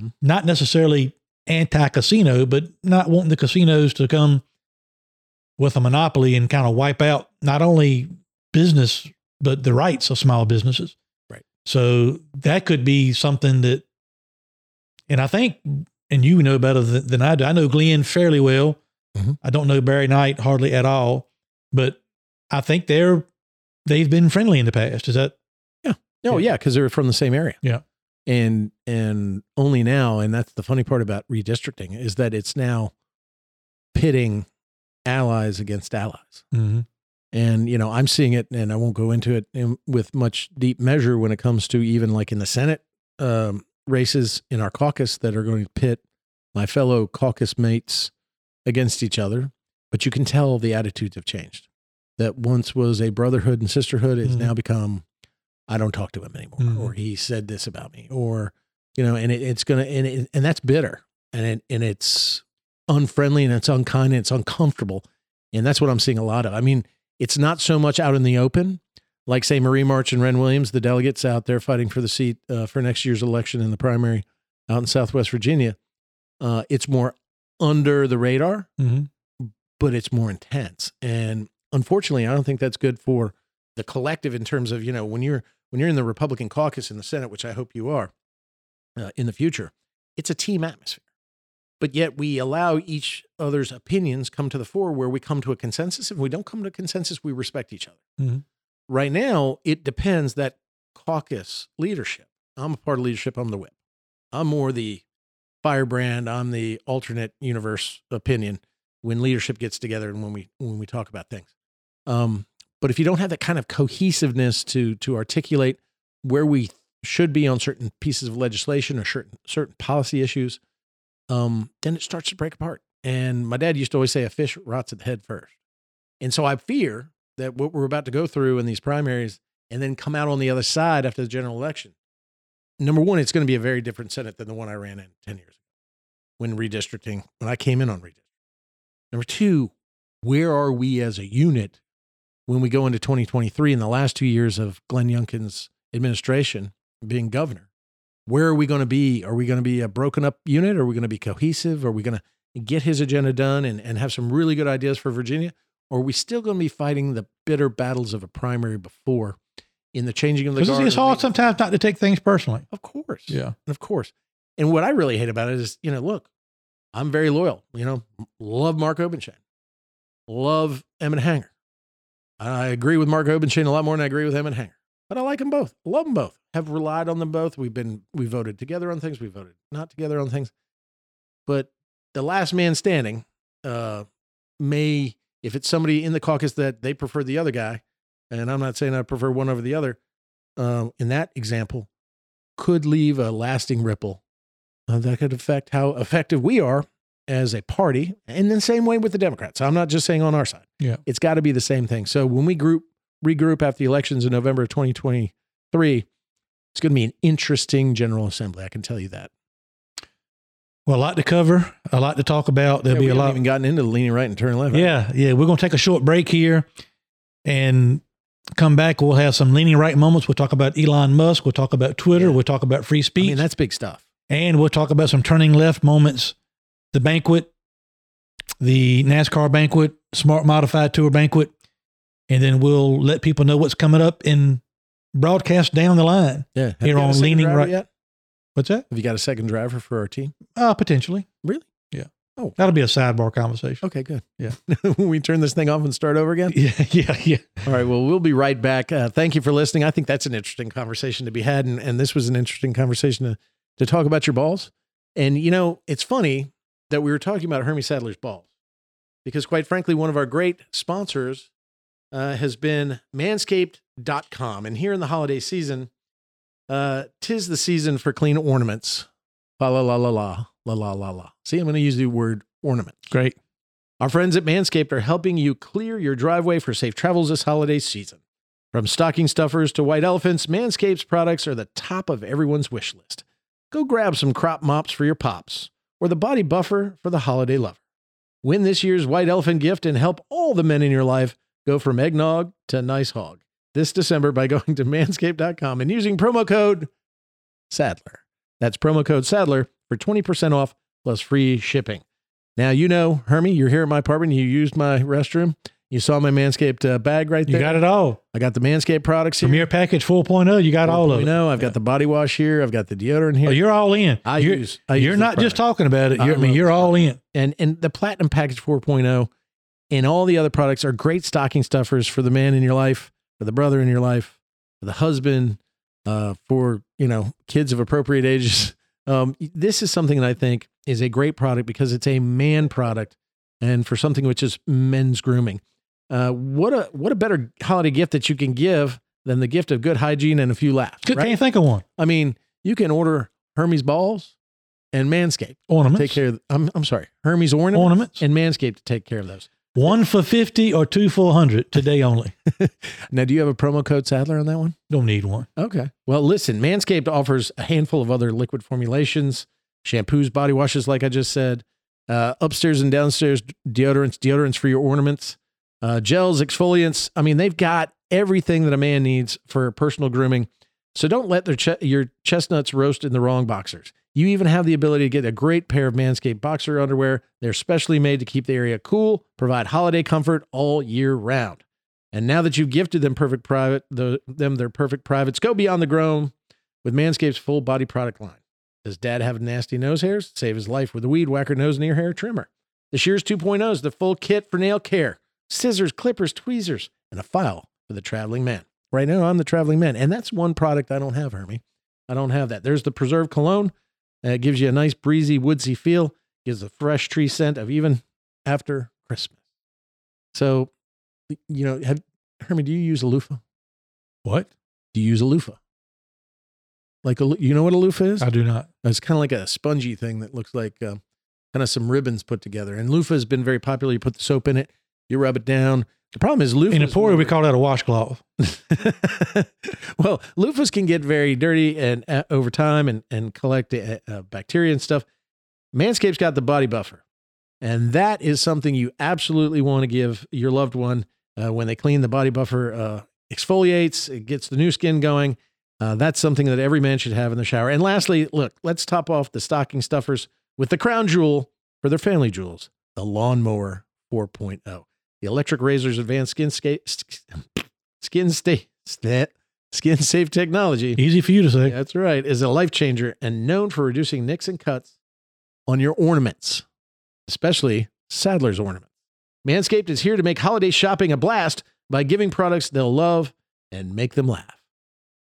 Mhm. not necessarily anti casino, but not wanting the casinos to come with a monopoly and kind of wipe out not only business, but the rights of small businesses. Right. So that could be something that, and I think, and you know better than, than I do. I know Glenn fairly well. Mhm. I don't know Barry Knight hardly at all, but I think they're they've been friendly in the past. Is that Yeah. Oh, Yeah. yeah, because they're from the same area. Yeah. And and only now, and that's the funny part about redistricting is that it's now pitting allies against allies. mm-hmm. And you know, I'm seeing it, and I won't go into it in, with much deep measure when it comes to even like in the Senate um, races in our caucus that are going to pit my fellow caucus mates against each other. But you can tell the attitudes have changed. That once was a brotherhood and sisterhood has Mhm. now become, I don't talk to him anymore, Mhm. or he said this about me, or you know, and it, it's gonna and it, and that's bitter, and it, and it's unfriendly and it's unkind and it's uncomfortable, and that's what I'm seeing a lot of. I mean, it's not so much out in the open, like say Marie March and Wren Williams, the delegates out there fighting for the seat uh, for next year's election in the primary out in Southwest Virginia. Uh, it's more under the radar, Mm-hmm. but it's more intense. And unfortunately, I don't think that's good for the collective in terms of you know when you're when you're in the Republican caucus in the Senate, which I hope you are uh, in the future. It's a team atmosphere, but yet we allow each other's opinions come to the fore, where we come to a consensus. If we don't come to a consensus, we respect each other. Mhm. Right now, it depends that caucus leadership. I'm a part of leadership. I'm the whip. I'm more the firebrand. I'm the alternate universe opinion when leadership gets together and when we when we talk about things. Um, but if you don't have that kind of cohesiveness to to articulate where we should be on certain pieces of legislation or certain certain policy issues, um, then it starts to break apart. And my dad used to always say, "A fish rots at the head first. And so I fear that what we're about to go through in these primaries and then come out on the other side after the general election. Number one, it's going to be a very different Senate than the one I ran in 10 years ago when redistricting, when I came in on redistricting. Number two, where are we as a unit when we go into 2023 in the last two years of Glenn Youngkin's administration being governor? Where are we going to be? Are we going to be a broken up unit? Are we going to be cohesive? Are we going to get his agenda done and, and have some really good ideas for Virginia? or are we still going to be fighting the bitter battles of a primary before in the changing of the Because guard? it's hard sometimes not to take things personally. Of course. Yeah. Of course. And what I really hate about it is, you know, look, I'm very loyal. You know, love Mark Obenshain, love Emmett Hanger. I agree with Mark Obenshain a lot more than I agree with Emmett Hanger, but I like them both. Love them both. Have relied on them both. We've been we voted together on things. We voted not together on things. But the last man standing uh, may, if it's somebody in the caucus that they prefer the other guy, and I'm not saying I prefer one over the other. Uh, in that example, could leave a lasting ripple uh, that could affect how effective we are as a party, and the same way with the Democrats. I'm not just saying on our side. Yeah. it's got to be the same thing. So when we group regroup after the elections in November of 2023, it's going to be an interesting General Assembly. I can tell you that. Well, a lot to cover, a lot to talk about. There'll Yeah, be we a lot. even gotten into the leaning right and turning left. Yeah, yeah. We're going to take a short break here and come back. We'll have some leaning right moments. We'll talk about Elon Musk. We'll talk about Twitter. Yeah. We'll talk about free speech. I mean that's big stuff. and we'll talk about some turning left moments, the banquet, the NASCAR banquet, Smart Modified Tour banquet, and then we'll let people know what's coming up in broadcast down the line. Yeah, Have Here you got a on Leaning Right- Yet? What's that? Have you got a second driver for our team? Uh, potentially. Really? Yeah. Oh. That'll be a sidebar conversation. Okay, good. Yeah. When we turn this thing off and start over again. Yeah, yeah, yeah. All right. Well, we'll be right back. Uh, thank you for listening. I think that's an interesting conversation to be had. And, and this was an interesting conversation to, to talk about your balls. And, you know, it's funny that we were talking about Hermie Sadler's balls because, quite frankly, one of our great sponsors uh, has been manscaped.com. And here in the holiday season, uh, tis the season for clean ornaments. La la la la la la la la la. See, I'm going to use the word ornament. Great. Our friends at Manscaped are helping you clear your driveway for safe travels this holiday season. From stocking stuffers to white elephants, Manscaped's products are the top of everyone's wish list. Go grab some crop mops for your pops or the body buffer for the holiday lover. Win this year's white elephant gift and help all the men in your life go from eggnog to nice hog this December by going to manscaped.com and using promo code Sadler. That's promo code Sadler for 20% off plus free shipping. Now, you know, Hermie, you're here at my apartment. You used my restroom. You saw my Manscaped uh, bag right there. You got it all. I got the Manscaped products here. Premier package 4.0, you got all of You it. know, I've got the body wash here. I've got the deodorant here. Oh, you're all in. I you're, use- I you're use not just talking about it. I You're, I mean, you're this all in. and and the Platinum Package 4.0 and all the other products are great stocking stuffers for the man in your life, for the brother in your life, for the husband, uh, for you know kids of appropriate ages. Um, this is something that I think is a great product because it's a man product, and for something which is men's grooming. Uh, what a what a better holiday gift that you can give than the gift of good hygiene and a few laughs. Right? Can't you think of one. I mean, you can order Hermes balls and Manscaped Ornaments. take care of. I'm I'm sorry, Hermes ornaments, Ornaments. and Manscaped to take care of those. One for 50 or two for 100 today only. Now, do you have a promo code Sadler on that one? Don't need one. Okay. Well, listen, Manscaped offers a handful of other liquid formulations, shampoos, body washes, like I just said, uh, upstairs and downstairs deodorants, deodorants for your ornaments, uh, gels, exfoliants. I mean, they've got everything that a man needs for personal grooming. So don't let their ch- your chestnuts roast in the wrong boxers. You even have the ability to get a great pair of Manscaped boxer underwear. They're specially made to keep the area cool, provide holiday comfort all year round. And now that you've gifted them perfect private, the, them their perfect privates, go beyond the groom with Manscaped's full body product line. Does dad have nasty nose hairs? Save his life with a weed whacker nose and ear hair trimmer. The Shears 2.0 is the full kit for nail care scissors, clippers, tweezers, and a file for the traveling man. Right now, I'm the traveling man. And that's one product I don't have, Hermie. I don't have that. There's the Preserve Cologne. Uh, it gives you a nice, breezy, woodsy feel, gives a fresh tree scent of even after Christmas. So, you know, have, Hermie, do you use a loofah? What? Do you use a loofah? Like a, you know what a loofah is? I do not. It's kind of like a spongy thing that looks like um, kind of some ribbons put together. And loofah has been very popular. You put the soap in it, you rub it down. The problem is loofahs. In Emporia, we call that a washcloth. well, loofahs can get very dirty and uh, over time and and collect uh, uh, bacteria and stuff. Manscaped's got the body buffer, and that is something you absolutely want to give your loved one uh, when they clean. The body buffer uh, exfoliates, it gets the new skin going. Uh, that's something that every man should have in the shower. And lastly, look, let's top off the stocking stuffers with the crown jewel for their family jewels, the Lawnmower 4.0. The electric razor's advanced skin sca- skin stay skin safe technology. Easy for you to say. That's right. Is a life changer and known for reducing nicks and cuts on your ornaments, especially Sadler's ornaments. Manscaped is here to make holiday shopping a blast by giving products they'll love and make them laugh.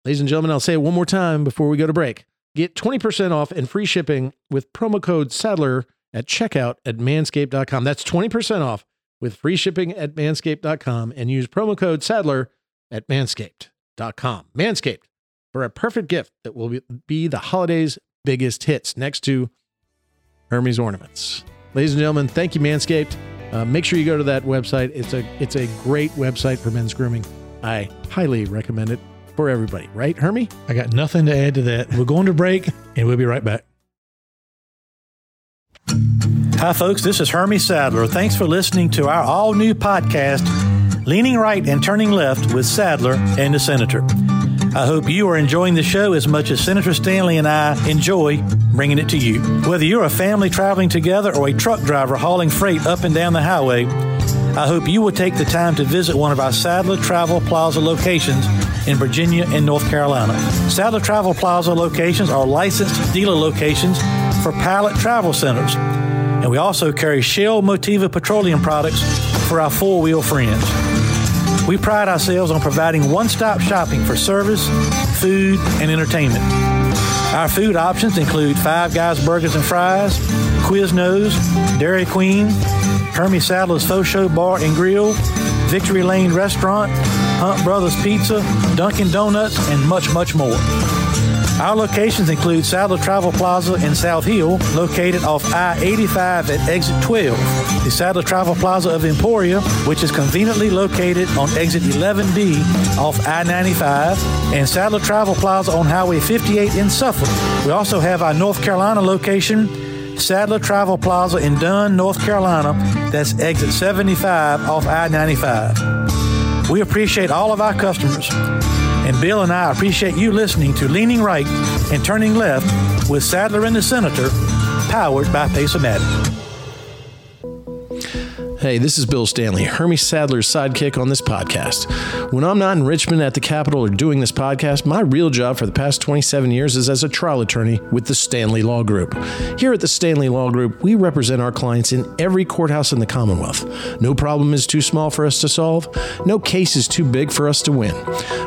Ladies and gentlemen, I'll say it one more time before we go to break. Get 20% off and free shipping with promo code Sadler at checkout at manscaped.com. That's 20% off with free shipping at manscaped.com and use promo code Sadler at manscaped.com. Manscaped for a perfect gift that will be the holidays' biggest hits next to Hermes ornaments. Ladies and gentlemen, thank you, Manscaped. Uh, make sure you go to that website. It's a it's a great website for men's grooming. I highly recommend it for everybody. Right, Hermie? I got nothing to add to that. We're going to break, and we'll be right back. Hi, folks. This is Hermie Sadler. Thanks for listening to our all new podcast, Leaning Right and Turning Left with Sadler and the Senator. I hope you are enjoying the show as much as Senator Stanley and I enjoy bringing it to you. Whether you're a family traveling together or a truck driver hauling freight up and down the highway, I hope you will take the time to visit one of our Sadler Travel Plaza locations in Virginia and North Carolina. Sadler Travel Plaza locations are licensed dealer locations for Pilot Travel Centers. And we also carry Shell Motiva petroleum products for our four wheel friends. We pride ourselves on providing one stop shopping for service, food, and entertainment. Our food options include Five Guys Burgers and Fries, Quiznos, Dairy Queen, Hermie Sadler's Faux Show Bar and Grill, Victory Lane Restaurant, Hunt Brothers Pizza, Dunkin' Donuts, and much, much more. Our locations include Sadler Travel Plaza in South Hill, located off I 85 at exit 12, the Sadler Travel Plaza of Emporia, which is conveniently located on exit 11B off I 95, and Sadler Travel Plaza on Highway 58 in Suffolk. We also have our North Carolina location. Sadler Travel Plaza in Dunn, North Carolina. That's exit 75 off I 95. We appreciate all of our customers. And Bill and I appreciate you listening to Leaning Right and Turning Left with Sadler and the Senator, powered by Pace-O-Matic. Hey, this is Bill Stanley, Hermie Sadler's sidekick on this podcast. When I'm not in Richmond at the Capitol or doing this podcast, my real job for the past 27 years is as a trial attorney with the Stanley Law Group. Here at the Stanley Law Group, we represent our clients in every courthouse in the Commonwealth. No problem is too small for us to solve, no case is too big for us to win.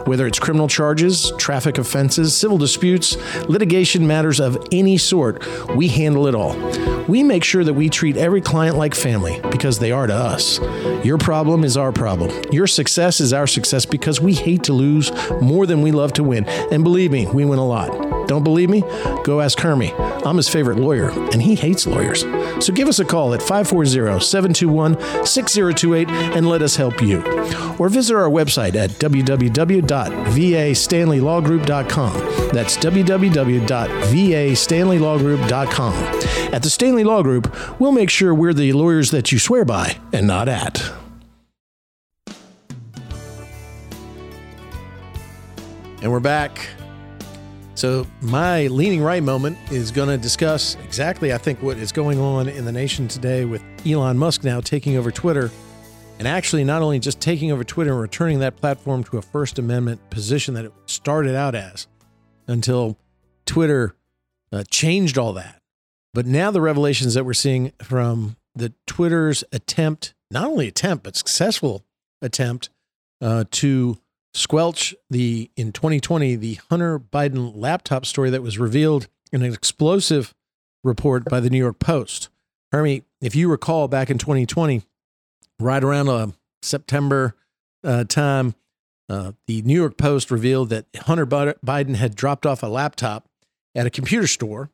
Whether it's criminal charges, traffic offenses, civil disputes, litigation matters of any sort, we handle it all. We make sure that we treat every client like family because they are to us. Your problem is our problem. Your success is our success because we hate to lose more than we love to win. And believe me, we win a lot. Don't believe me? Go ask Hermie. I'm his favorite lawyer, and he hates lawyers. So give us a call at 540 721 6028 and let us help you. Or visit our website at www.vastanleylawgroup.com. That's www.vastanleylawgroup.com. At the Stanley Law Group, we'll make sure we're the lawyers that you swear by and not at. And we're back. So, my leaning right moment is going to discuss exactly, I think, what is going on in the nation today with Elon Musk now taking over Twitter. And actually, not only just taking over Twitter and returning that platform to a First Amendment position that it started out as until Twitter uh, changed all that. But now the revelations that we're seeing from the Twitter's attempt, not only attempt, but successful attempt uh, to squelch the in 2020 the Hunter Biden laptop story that was revealed in an explosive report by the New York Post. Hermie, if you recall back in 2020, right around uh, September uh, time, uh, the New York Post revealed that Hunter Biden had dropped off a laptop at a computer store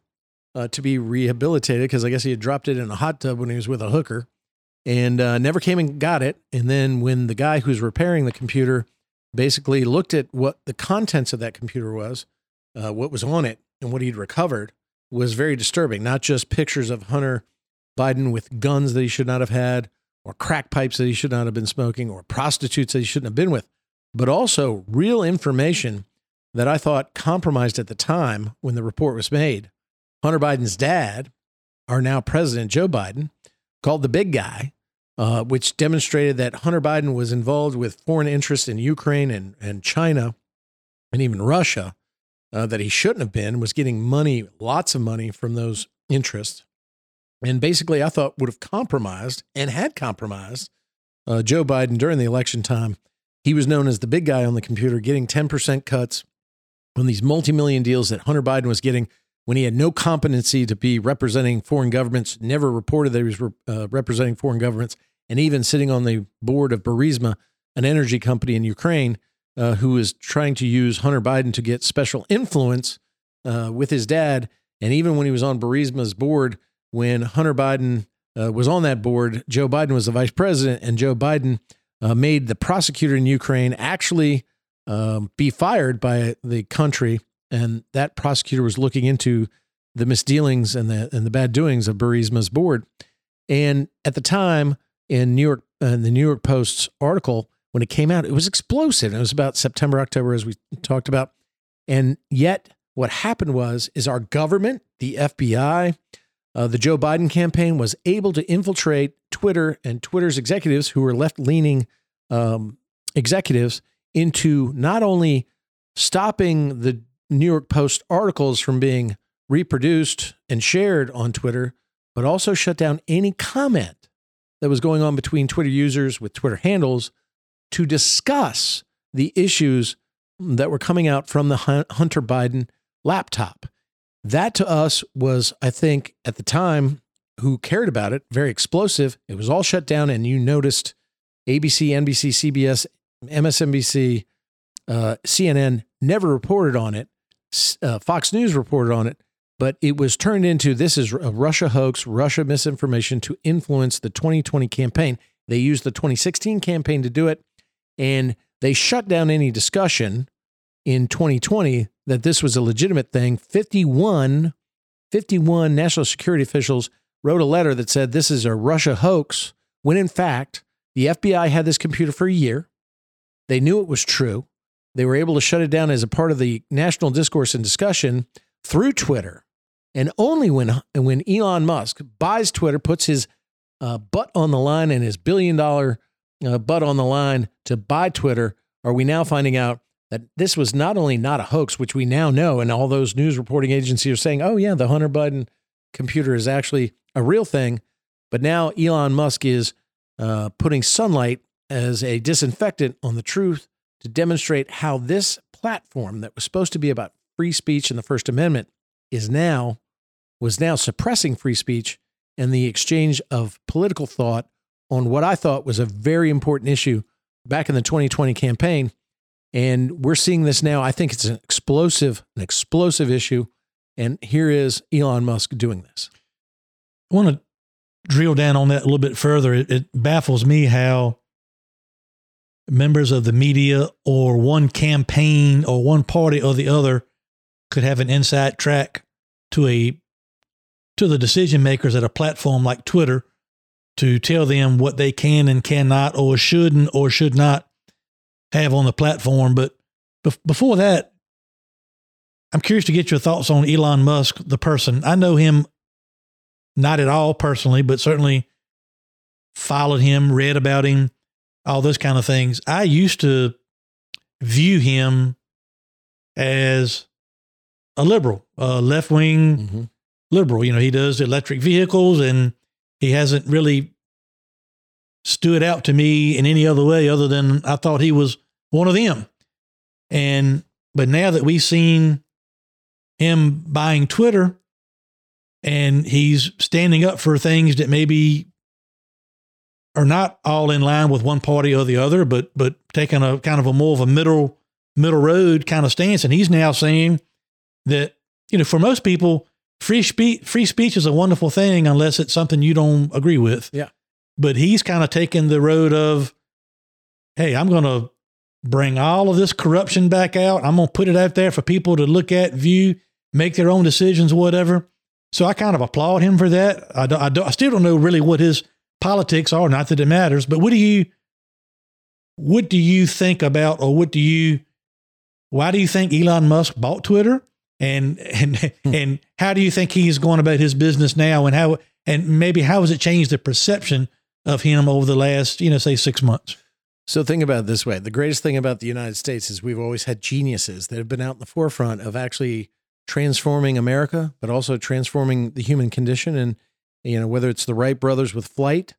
uh, to be rehabilitated because I guess he had dropped it in a hot tub when he was with a hooker and uh, never came and got it. And then when the guy who's repairing the computer basically looked at what the contents of that computer was, uh, what was on it, and what he'd recovered was very disturbing. Not just pictures of Hunter Biden with guns that he should not have had, or crack pipes that he should not have been smoking, or prostitutes that he shouldn't have been with, but also real information that I thought compromised at the time when the report was made. Hunter Biden's dad, our now president, Joe Biden, called the big guy uh, which demonstrated that Hunter Biden was involved with foreign interests in Ukraine and, and China and even Russia uh, that he shouldn't have been, was getting money, lots of money from those interests. And basically, I thought would have compromised and had compromised uh, Joe Biden during the election time. He was known as the big guy on the computer, getting 10% cuts on these multi million deals that Hunter Biden was getting when he had no competency to be representing foreign governments, never reported that he was uh, representing foreign governments, and even sitting on the board of Burisma, an energy company in Ukraine, uh, who is trying to use Hunter Biden to get special influence uh, with his dad. And even when he was on Burisma's board, when Hunter Biden uh, was on that board, Joe Biden was the vice president, and Joe Biden uh, made the prosecutor in Ukraine actually um, be fired by the country and that prosecutor was looking into the misdealings and the and the bad doings of Burisma's board. And at the time, in New York, uh, in the New York Post's article when it came out, it was explosive. It was about September, October, as we talked about. And yet, what happened was, is our government, the FBI, uh, the Joe Biden campaign was able to infiltrate Twitter and Twitter's executives, who were left leaning um, executives, into not only stopping the New York Post articles from being reproduced and shared on Twitter, but also shut down any comment that was going on between Twitter users with Twitter handles to discuss the issues that were coming out from the Hunter Biden laptop. That to us was, I think, at the time, who cared about it, very explosive. It was all shut down, and you noticed ABC, NBC, CBS, MSNBC, uh, CNN never reported on it uh, Fox News reported on it, but it was turned into this is a Russia hoax, Russia misinformation to influence the 2020 campaign. They used the 2016 campaign to do it, and they shut down any discussion in 2020 that this was a legitimate thing. 51, 51 national security officials wrote a letter that said this is a Russia hoax, when in fact, the FBI had this computer for a year. They knew it was true. They were able to shut it down as a part of the national discourse and discussion through Twitter. And only when, when Elon Musk buys Twitter, puts his uh, butt on the line and his billion dollar uh, butt on the line to buy Twitter, are we now finding out that this was not only not a hoax, which we now know, and all those news reporting agencies are saying, oh, yeah, the Hunter Biden computer is actually a real thing. But now Elon Musk is uh, putting sunlight as a disinfectant on the truth to demonstrate how this platform that was supposed to be about free speech and the First Amendment is now was now suppressing free speech and the exchange of political thought on what I thought was a very important issue back in the 2020 campaign. And we're seeing this now. I think it's an explosive, an explosive issue. And here is Elon Musk doing this. I want to drill down on that a little bit further. It, it baffles me how members of the media or one campaign or one party or the other could have an inside track to a to the decision makers at a platform like Twitter to tell them what they can and cannot or shouldn't or should not have on the platform. But before that, I'm curious to get your thoughts on Elon Musk, the person. I know him not at all personally, but certainly followed him, read about him, all those kind of things. I used to view him as a liberal, a left wing mm-hmm. liberal. You know, he does electric vehicles and he hasn't really stood out to me in any other way other than I thought he was one of them. And, but now that we've seen him buying Twitter and he's standing up for things that maybe are not all in line with one party or the other, but but taking a kind of a more of a middle middle road kind of stance. And he's now saying that you know for most people, free speech free speech is a wonderful thing unless it's something you don't agree with. Yeah. But he's kind of taking the road of, hey, I'm going to bring all of this corruption back out. I'm going to put it out there for people to look at, view, make their own decisions, whatever. So I kind of applaud him for that. I, don't, I, don't, I still don't know really what his politics are. Not that it matters, but what do you what do you think about, or what do you why do you think Elon Musk bought Twitter, and and hmm. and how do you think he's going about his business now, and how and maybe how has it changed the perception of him over the last, you know, say six months. So think about it this way. The greatest thing about the United States is we've always had geniuses that have been out in the forefront of actually transforming America, but also transforming the human condition. And, you know, whether it's the Wright brothers with flight,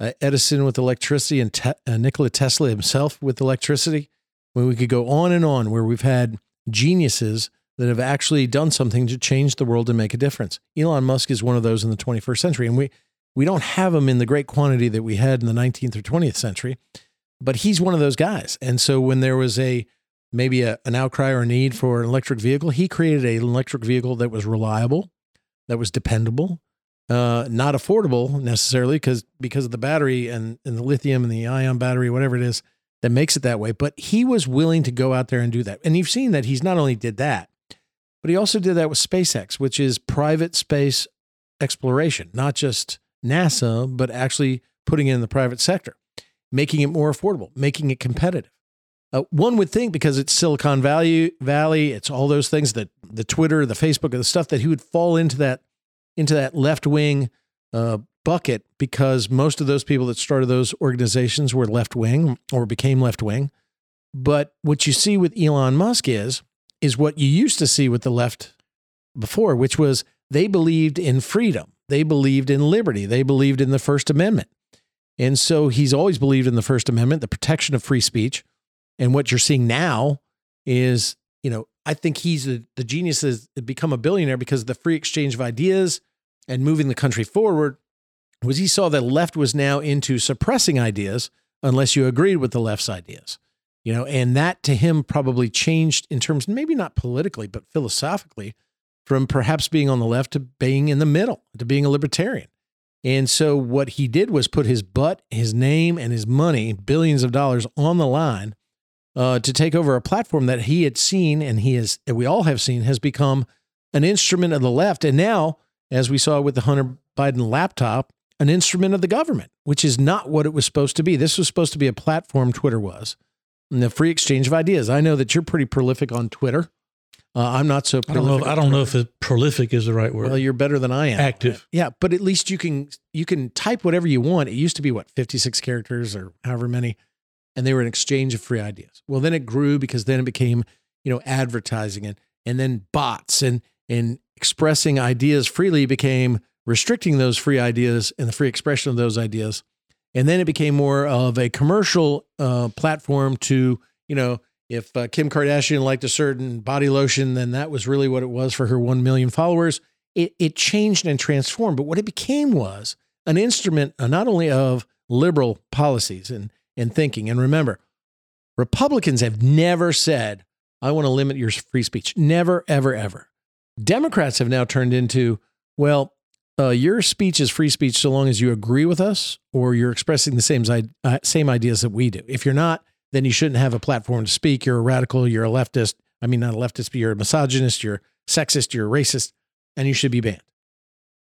uh, Edison with electricity, and te- uh, Nikola Tesla himself with electricity, when we could go on and on where we've had geniuses that have actually done something to change the world and make a difference. Elon Musk is one of those in the 21st century. And we, we don't have them in the great quantity that we had in the 19th or 20th century, but he's one of those guys. And so when there was a maybe a, an outcry or a need for an electric vehicle, he created an electric vehicle that was reliable, that was dependable, uh, not affordable necessarily because because of the battery and, and the lithium and the ion battery, whatever it is that makes it that way. But he was willing to go out there and do that. And you've seen that he's not only did that, but he also did that with SpaceX, which is private space exploration, not just NASA, but actually putting it in the private sector, making it more affordable, making it competitive. Uh, one would think because it's Silicon Valley, Valley, it's all those things that the Twitter, the Facebook, the stuff that he would fall into that into that left wing uh, bucket because most of those people that started those organizations were left wing or became left wing. But what you see with Elon Musk is is what you used to see with the left before, which was they believed in freedom. They believed in liberty. They believed in the First Amendment. And so he's always believed in the First Amendment, the protection of free speech. And what you're seeing now is, you know, I think he's a, the genius has become a billionaire because of the free exchange of ideas and moving the country forward. Was he saw that left was now into suppressing ideas unless you agreed with the left's ideas, you know, and that to him probably changed in terms, maybe not politically, but philosophically, from perhaps being on the left to being in the middle, to being a libertarian. And so what he did was put his butt, his name, and his money, billions of dollars, on the line uh, to take over a platform that he had seen and he and we all have seen, has become an instrument of the left. And now, as we saw with the Hunter Biden laptop, an instrument of the government, which is not what it was supposed to be. This was supposed to be a platform, Twitter was, and the free exchange of ideas. I know that you're pretty prolific on Twitter. Uh, I'm not so. I don't know. I don't know if it, prolific is the right word. Well, you're better than I am. Active. Yeah, but at least you can you can type whatever you want. It used to be what 56 characters or however many, and they were an exchange of free ideas. Well, then it grew because then it became you know advertising and and then bots and and expressing ideas freely became restricting those free ideas and the free expression of those ideas. And then it became more of a commercial uh, platform to you know if uh, Kim Kardashian liked a certain body lotion, then that was really what it was for her 1 million followers. It, it changed and transformed. But what it became was an instrument uh, not only of liberal policies and, and thinking. And remember, Republicans have never said, I want to limit your free speech. Never, ever, ever. Democrats have now turned into, well, uh, your speech is free speech so long as you agree with us or you're expressing the same, uh, same ideas that we do. If you're not, then you shouldn't have a platform to speak. You're a radical, you're a leftist. I mean, not a leftist, but you're a misogynist, you're sexist, you're a racist, and you should be banned.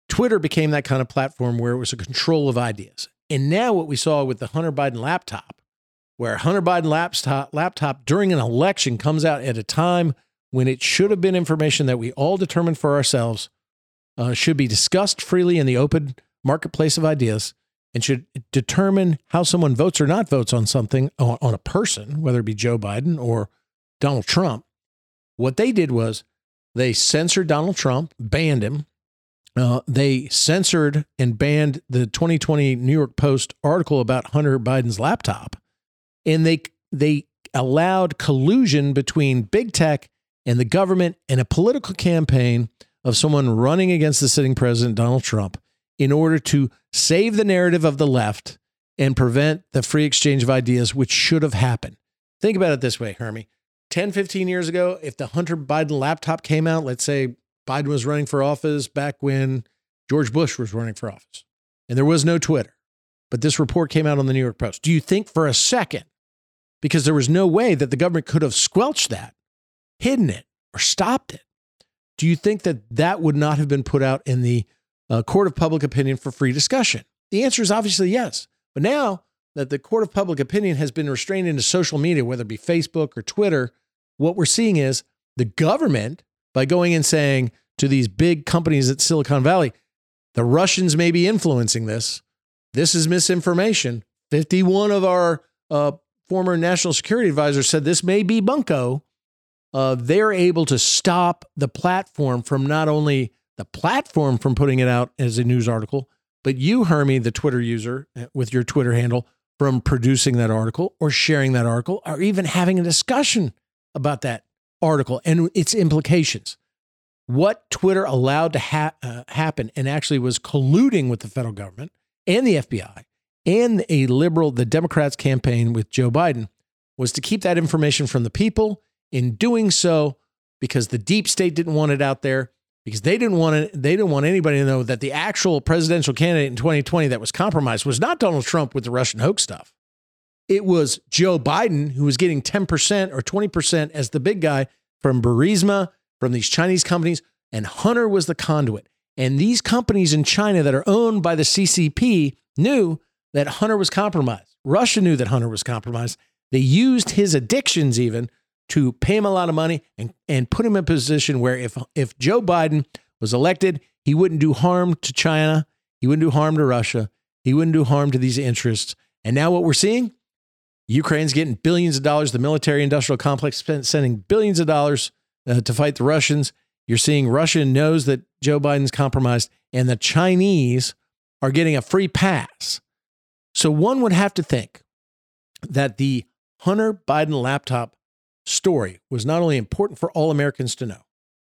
Twitter became that kind of platform where it was a control of ideas. And now what we saw with the Hunter Biden laptop, where Hunter Biden laptop, laptop during an election comes out at a time when it should have been information that we all determined for ourselves, uh, should be discussed freely in the open marketplace of ideas and should determine how someone votes or not votes on something on, a person, whether it be Joe Biden or Donald Trump. What they did was they censored Donald Trump, banned him. Uh, they censored and banned the 2020 New York Post article about Hunter Biden's laptop, and they they allowed collusion between big tech and the government and a political campaign of someone running against the sitting president Donald Trump in order to save the narrative of the left and prevent the free exchange of ideas, which should have happened. Think about it this way, Hermie. 10, 15 years ago, if the Hunter Biden laptop came out, let's say Biden was running for office back when George Bush was running for office, and there was no Twitter, but this report came out on the New York Post. Do you think for a second, because there was no way that the government could have squelched that, hidden it, or stopped it, do you think that that would not have been put out in the a court of public opinion for free discussion? The answer is obviously yes. But now that the court of public opinion has been restrained into social media, whether it be Facebook or Twitter, what we're seeing is the government, by going and saying to these big companies at Silicon Valley, the Russians may be influencing this. this is misinformation. 51 of our uh, former national security advisors said this may be bunko. Uh, they're able to stop the platform from not only the platform from putting it out as a news article, but you, Hermie, the Twitter user uh, with your Twitter handle, from producing that article or sharing that article or even having a discussion about that article and its implications. What Twitter allowed to ha- uh, happen and actually was colluding with the federal government and the FBI and a liberal, the Democrats' campaign with Joe Biden was to keep that information from the people. In doing so, because the deep state didn't want it out there, because they didn't want it, they didn't want anybody to know that the actual presidential candidate in 2020 that was compromised was not Donald Trump with the Russian hoax stuff. It was Joe Biden who was getting 10% or 20% as the big guy from Burisma, from these Chinese companies, and Hunter was the conduit. And these companies in China that are owned by the CCP knew that Hunter was compromised. Russia knew that Hunter was compromised. They used his addictions even to pay him a lot of money and, and put him in a position where if if Joe Biden was elected, he wouldn't do harm to China, he wouldn't do harm to Russia, he wouldn't do harm to these interests. And now what we're seeing, Ukraine's getting billions of dollars. The military industrial complex sending billions of dollars uh, to fight the Russians. You're seeing Russia knows that Joe Biden's compromised, and the Chinese are getting a free pass. So one would have to think that the Hunter Biden laptop story was not only important for all Americans to know,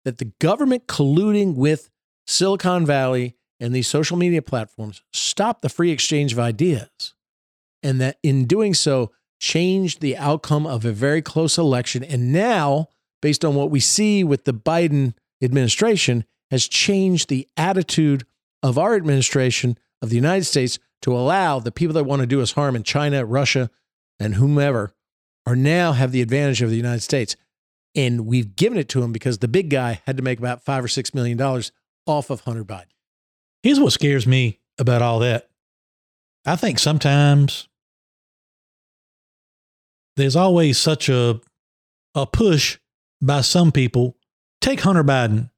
that the government colluding with Silicon Valley and these social media platforms stopped the free exchange of ideas, and that in doing so, changed the outcome of a very close election. And now, based on what we see with the Biden administration, has changed the attitude of our administration of the United States to allow the people that want to do us harm in China, Russia, and whomever are now have the advantage of the United States. And we've given it to them because the big guy had to make about five or six million dollars off of Hunter Biden. Here's what scares me about all that. I think sometimes there's always such a a push by some people. Take Hunter Biden.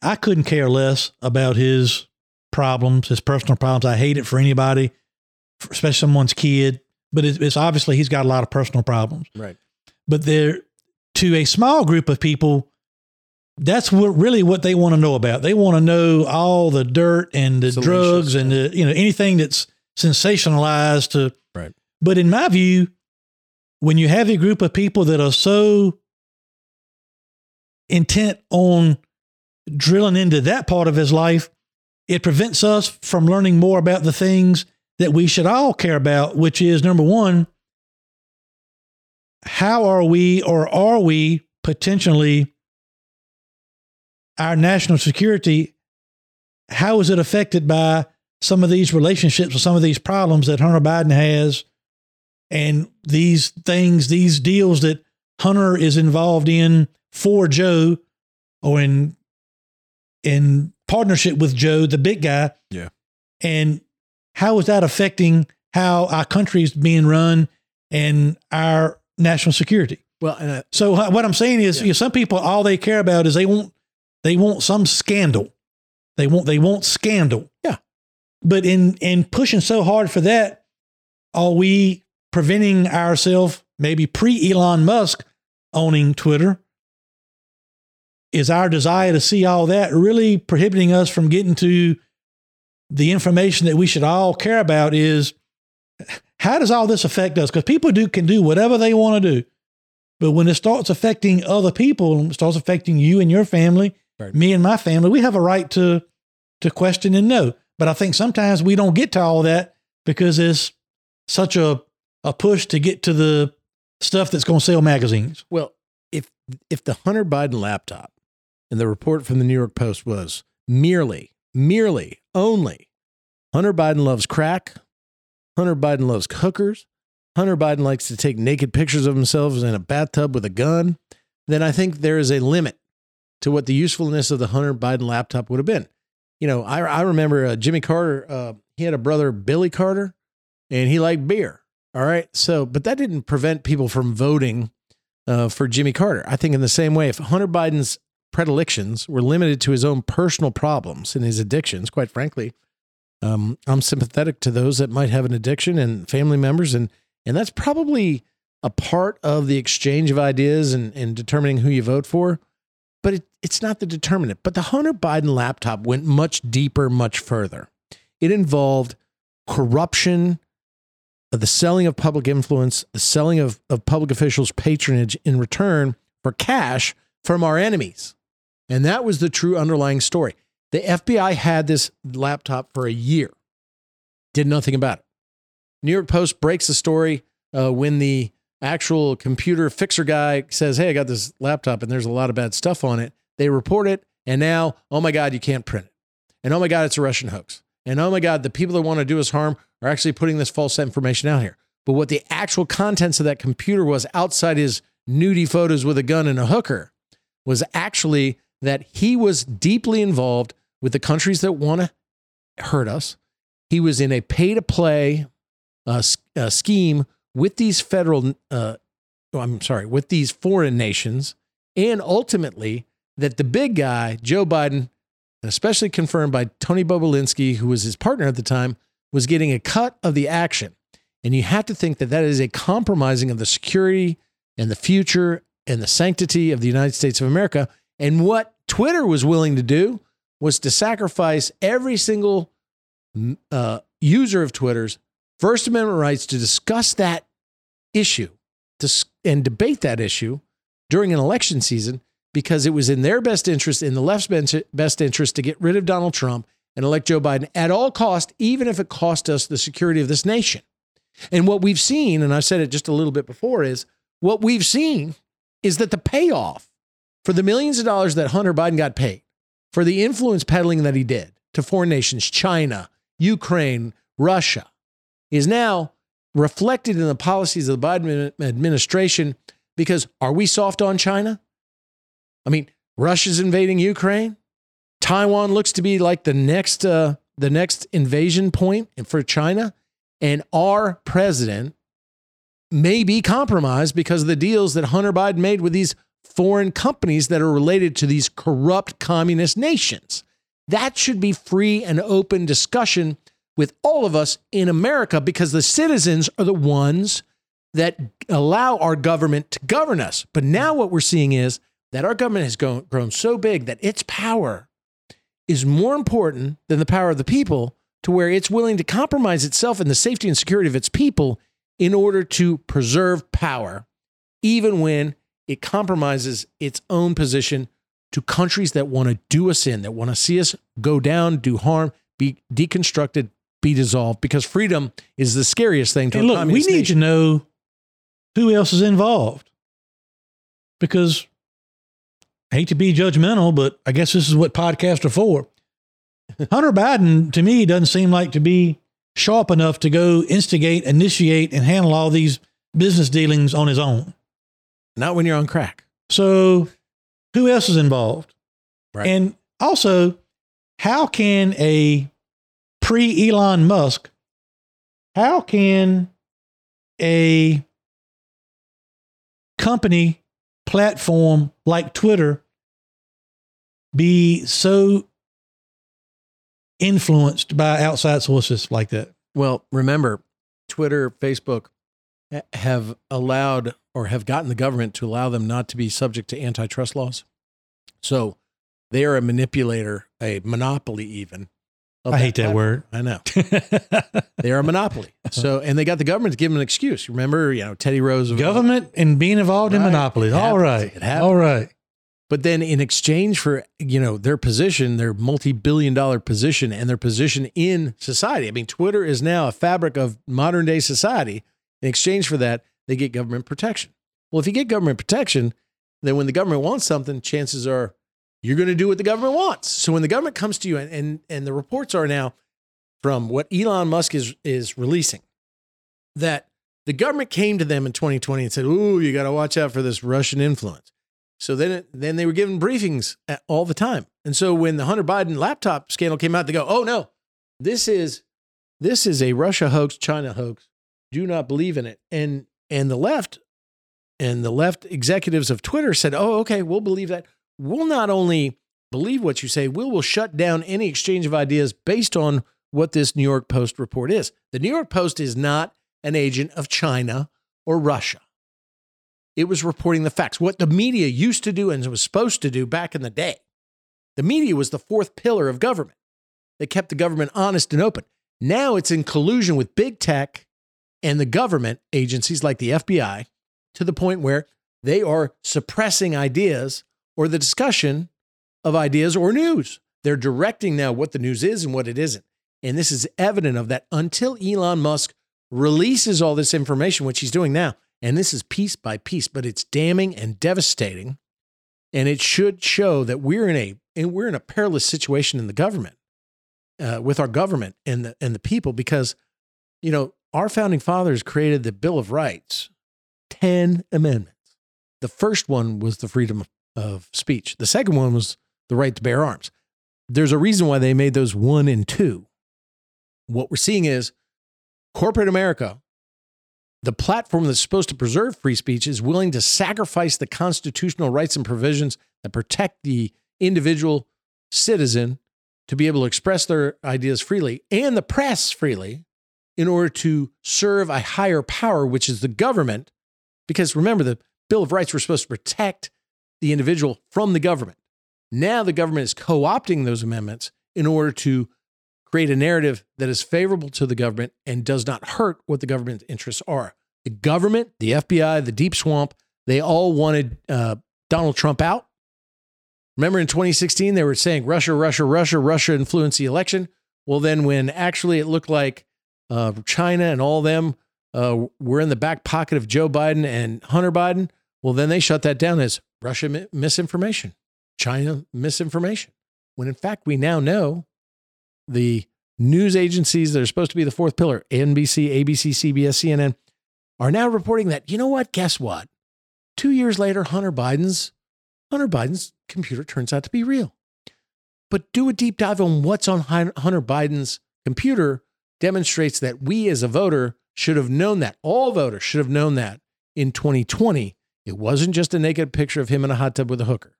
I couldn't care less about his problems, his personal problems. I hate it for anybody, especially someone's kid but it's, it's obviously he's got a lot of personal problems. Right. But there, to a small group of people, that's what really what they want to know about. They want to know all the dirt and the Salacious, drugs and the you know anything that's sensationalized to. Right. But in my view, when you have a group of people that are so intent on drilling into that part of his life, it prevents us from learning more about the things that we should all care about, which is number one, how are we or are we potentially our national security? How is it affected by some of these relationships or some of these problems that Hunter Biden has and these things, these deals that Hunter is involved in for Joe or in in partnership with Joe, the big guy. Yeah. And how is that affecting how our country is being run and our national security? Well, uh, so what I'm saying is, yeah. you know, some people all they care about is they want they want some scandal. They want they want scandal. Yeah. But in in pushing so hard for that, are we preventing ourselves maybe pre Elon Musk owning Twitter? Is our desire to see all that really prohibiting us from getting to the information that we should all care about is how does all this affect us? Because people do can do whatever they want to do. But when it starts affecting other people, it starts affecting you and your family, right. me and my family, we have a right to to question and know. But I think sometimes we don't get to all that because it's such a a push to get to the stuff that's going to sell magazines. Well, if if the Hunter Biden laptop and the report from the New York Post was merely merely only Hunter Biden loves crack. Hunter Biden loves hookers. Hunter Biden likes to take naked pictures of himself in a bathtub with a gun. Then I think there is a limit to what the usefulness of the Hunter Biden laptop would have been. You know, I, I remember uh, Jimmy Carter, uh, he had a brother, Billy Carter, and he liked beer. All right. So, but that didn't prevent people from voting uh, for Jimmy Carter. I think in the same way, if Hunter Biden's predilections were limited to his own personal problems and his addictions, quite frankly, Um, I'm sympathetic to those that might have an addiction and family members, and and that's probably a part of the exchange of ideas and, and determining who you vote for. But it, it's not the determinant. But the Hunter Biden laptop went much deeper, much further. It involved corruption, the selling of public influence, the selling of, of public officials' patronage in return for cash from our enemies. And that was the true underlying story. The FBI had this laptop for a year, did nothing about it. New York Post breaks the story uh, when the actual computer fixer guy says, Hey, I got this laptop and there's a lot of bad stuff on it. They report it. And now, oh my God, you can't print it. And oh my God, it's a Russian hoax. And oh my God, the people that want to do us harm are actually putting this false information out here. But what the actual contents of that computer was outside his nudie photos with a gun and a hooker was actually that he was deeply involved with the countries that want to hurt us. He was in a pay to play uh, uh, scheme with these federal, uh, oh, I'm sorry, with these foreign nations. And ultimately, that the big guy, Joe Biden, and especially confirmed by Tony Bobulinski, who was his partner at the time, was getting a cut of the action. And you have to think that that is a compromising of the security and the future and the sanctity of the United States of America. And what Twitter was willing to do was to sacrifice every single uh, user of Twitter's First Amendment rights to discuss that issue to, and debate that issue during an election season because it was in their best interest, in the left's best interest, to get rid of Donald Trump and elect Joe Biden at all cost, even if it cost us the security of this nation. And what we've seen, and I said it just a little bit before, is what we've seen is that the payoff for the millions of dollars that Hunter Biden got paid, for the influence peddling that he did to foreign nations, China, Ukraine, Russia, is now reflected in the policies of the Biden administration. Because are we soft on China? I mean, Russia's invading Ukraine. Taiwan looks to be like the next uh, the next invasion point for China, and our president may be compromised because of the deals that Hunter Biden made with these foreign companies that are related to these corrupt communist nations. That should be free and open discussion with all of us in America because the citizens are the ones that allow our government to govern us. But now what we're seeing is that our government has grown, so big that its power is more important than the power of the people to where it's willing to compromise itself and the safety and security of its people in order to preserve power, even when it compromises its own position to countries that want to do us in, that want to see us go down, do harm, be deconstructed, be dissolved, because freedom is the scariest thing to and look, we need nation. to know who else is involved. Because I hate to be judgmental, but I guess this is what podcasts are for. Hunter Biden, to me, doesn't seem like to be sharp enough to go instigate, initiate, and handle all these business dealings on his own. Not when you're on crack. So, who else is involved? Right. And also, how can a pre Elon Musk, how can a company platform like Twitter be so influenced by outside sources like that? Well, remember, Twitter, Facebook have allowed or have gotten the government to allow them not to be subject to antitrust laws. So they are a manipulator, a monopoly, even. I hate that, that word. I know. they are a monopoly. So, and they got the government to give them an excuse. Remember, you know, Teddy Roosevelt. Government and being involved right. in monopolies. It All happens. right. All right. But then in exchange for, you know, their position, their multi-billion dollar position and their position in society. I mean, Twitter is now a fabric of modern day society. In exchange for that, they get government protection. Well, if you get government protection, then when the government wants something, chances are you're going to do what the government wants. So when the government comes to you and, and, and the reports are now from what Elon Musk is, is releasing, that the government came to them in 2020 and said, "Ooh, you got to watch out for this Russian influence." So then, then they were given briefings uh, all the time. And so when the Hunter Biden laptop scandal came out, they go, "Oh no, this is this is a Russia hoax, China hoax. Do not believe in it." And and the left and the left executives of Twitter said, "Oh, okay, we'll believe that. We'll not only believe what you say, we will shut down any exchange of ideas based on what this New York Post report is. The New York Post is not an agent of China or Russia. It was reporting the facts, what the media used to do and was supposed to do back in the day. The media was the fourth pillar of government that kept the government honest and open. Now it's in collusion with big tech and the government agencies like the FBI to the point where they are suppressing ideas or the discussion of ideas or news. They're directing now what the news is and what it isn't. And this is evident of that until Elon Musk releases all this information, which he's doing now. And this is piece by piece, but it's damning and devastating. And it should show that we're in a and we're in a perilous situation in the government, uh, with our government and the and the people, because you know our founding fathers created the Bill of Rights, ten amendments. The first one was the freedom of speech. The second one was the right to bear arms. There's a reason why they made those one and two. What we're seeing is corporate America, the platform that's supposed to preserve free speech, is willing to sacrifice the constitutional rights and provisions that protect the individual citizen to be able to express their ideas freely and the press freely in order to serve a higher power, which is the government. Because remember, the Bill of Rights were supposed to protect the individual from the government. Now the government is co opting those amendments in order to create a narrative that is favorable to the government and does not hurt what the government's interests are. The government, the FBI, the deep swamp, they all wanted uh, Donald Trump out. Remember in 2016, they were saying Russia, Russia, Russia, Russia influenced the election. Well, then when actually it looked like uh, China and all them uh, were in the back pocket of Joe Biden and Hunter Biden, well, then they shut that down as Russia misinformation, China misinformation. When in fact, we now know the news agencies that are supposed to be the fourth pillar, NBC, ABC, CBS, CNN, are now reporting that, you know what? Guess what? Two years later, Hunter Biden's Hunter Biden's computer turns out to be real. But do a deep dive on what's on Hunter Biden's computer demonstrates that we as a voter should have known that. All voters should have known that in 2020. It wasn't just a naked picture of him in a hot tub with a hooker.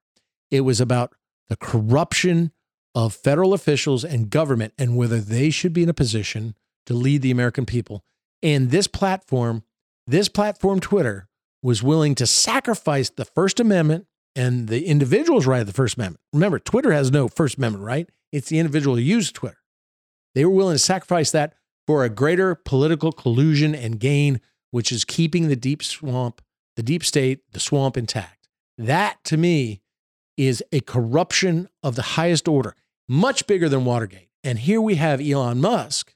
It was about the corruption of federal officials and government and whether they should be in a position to lead the American people. And this platform, this platform, Twitter, was willing to sacrifice the First Amendment and the individual's right of the First Amendment. Remember, Twitter has no First Amendment right, it's the individual who uses Twitter. They were willing to sacrifice that for a greater political collusion and gain, which is keeping the deep swamp, the deep state, the swamp intact. That to me is a corruption of the highest order much bigger than Watergate. And here we have Elon Musk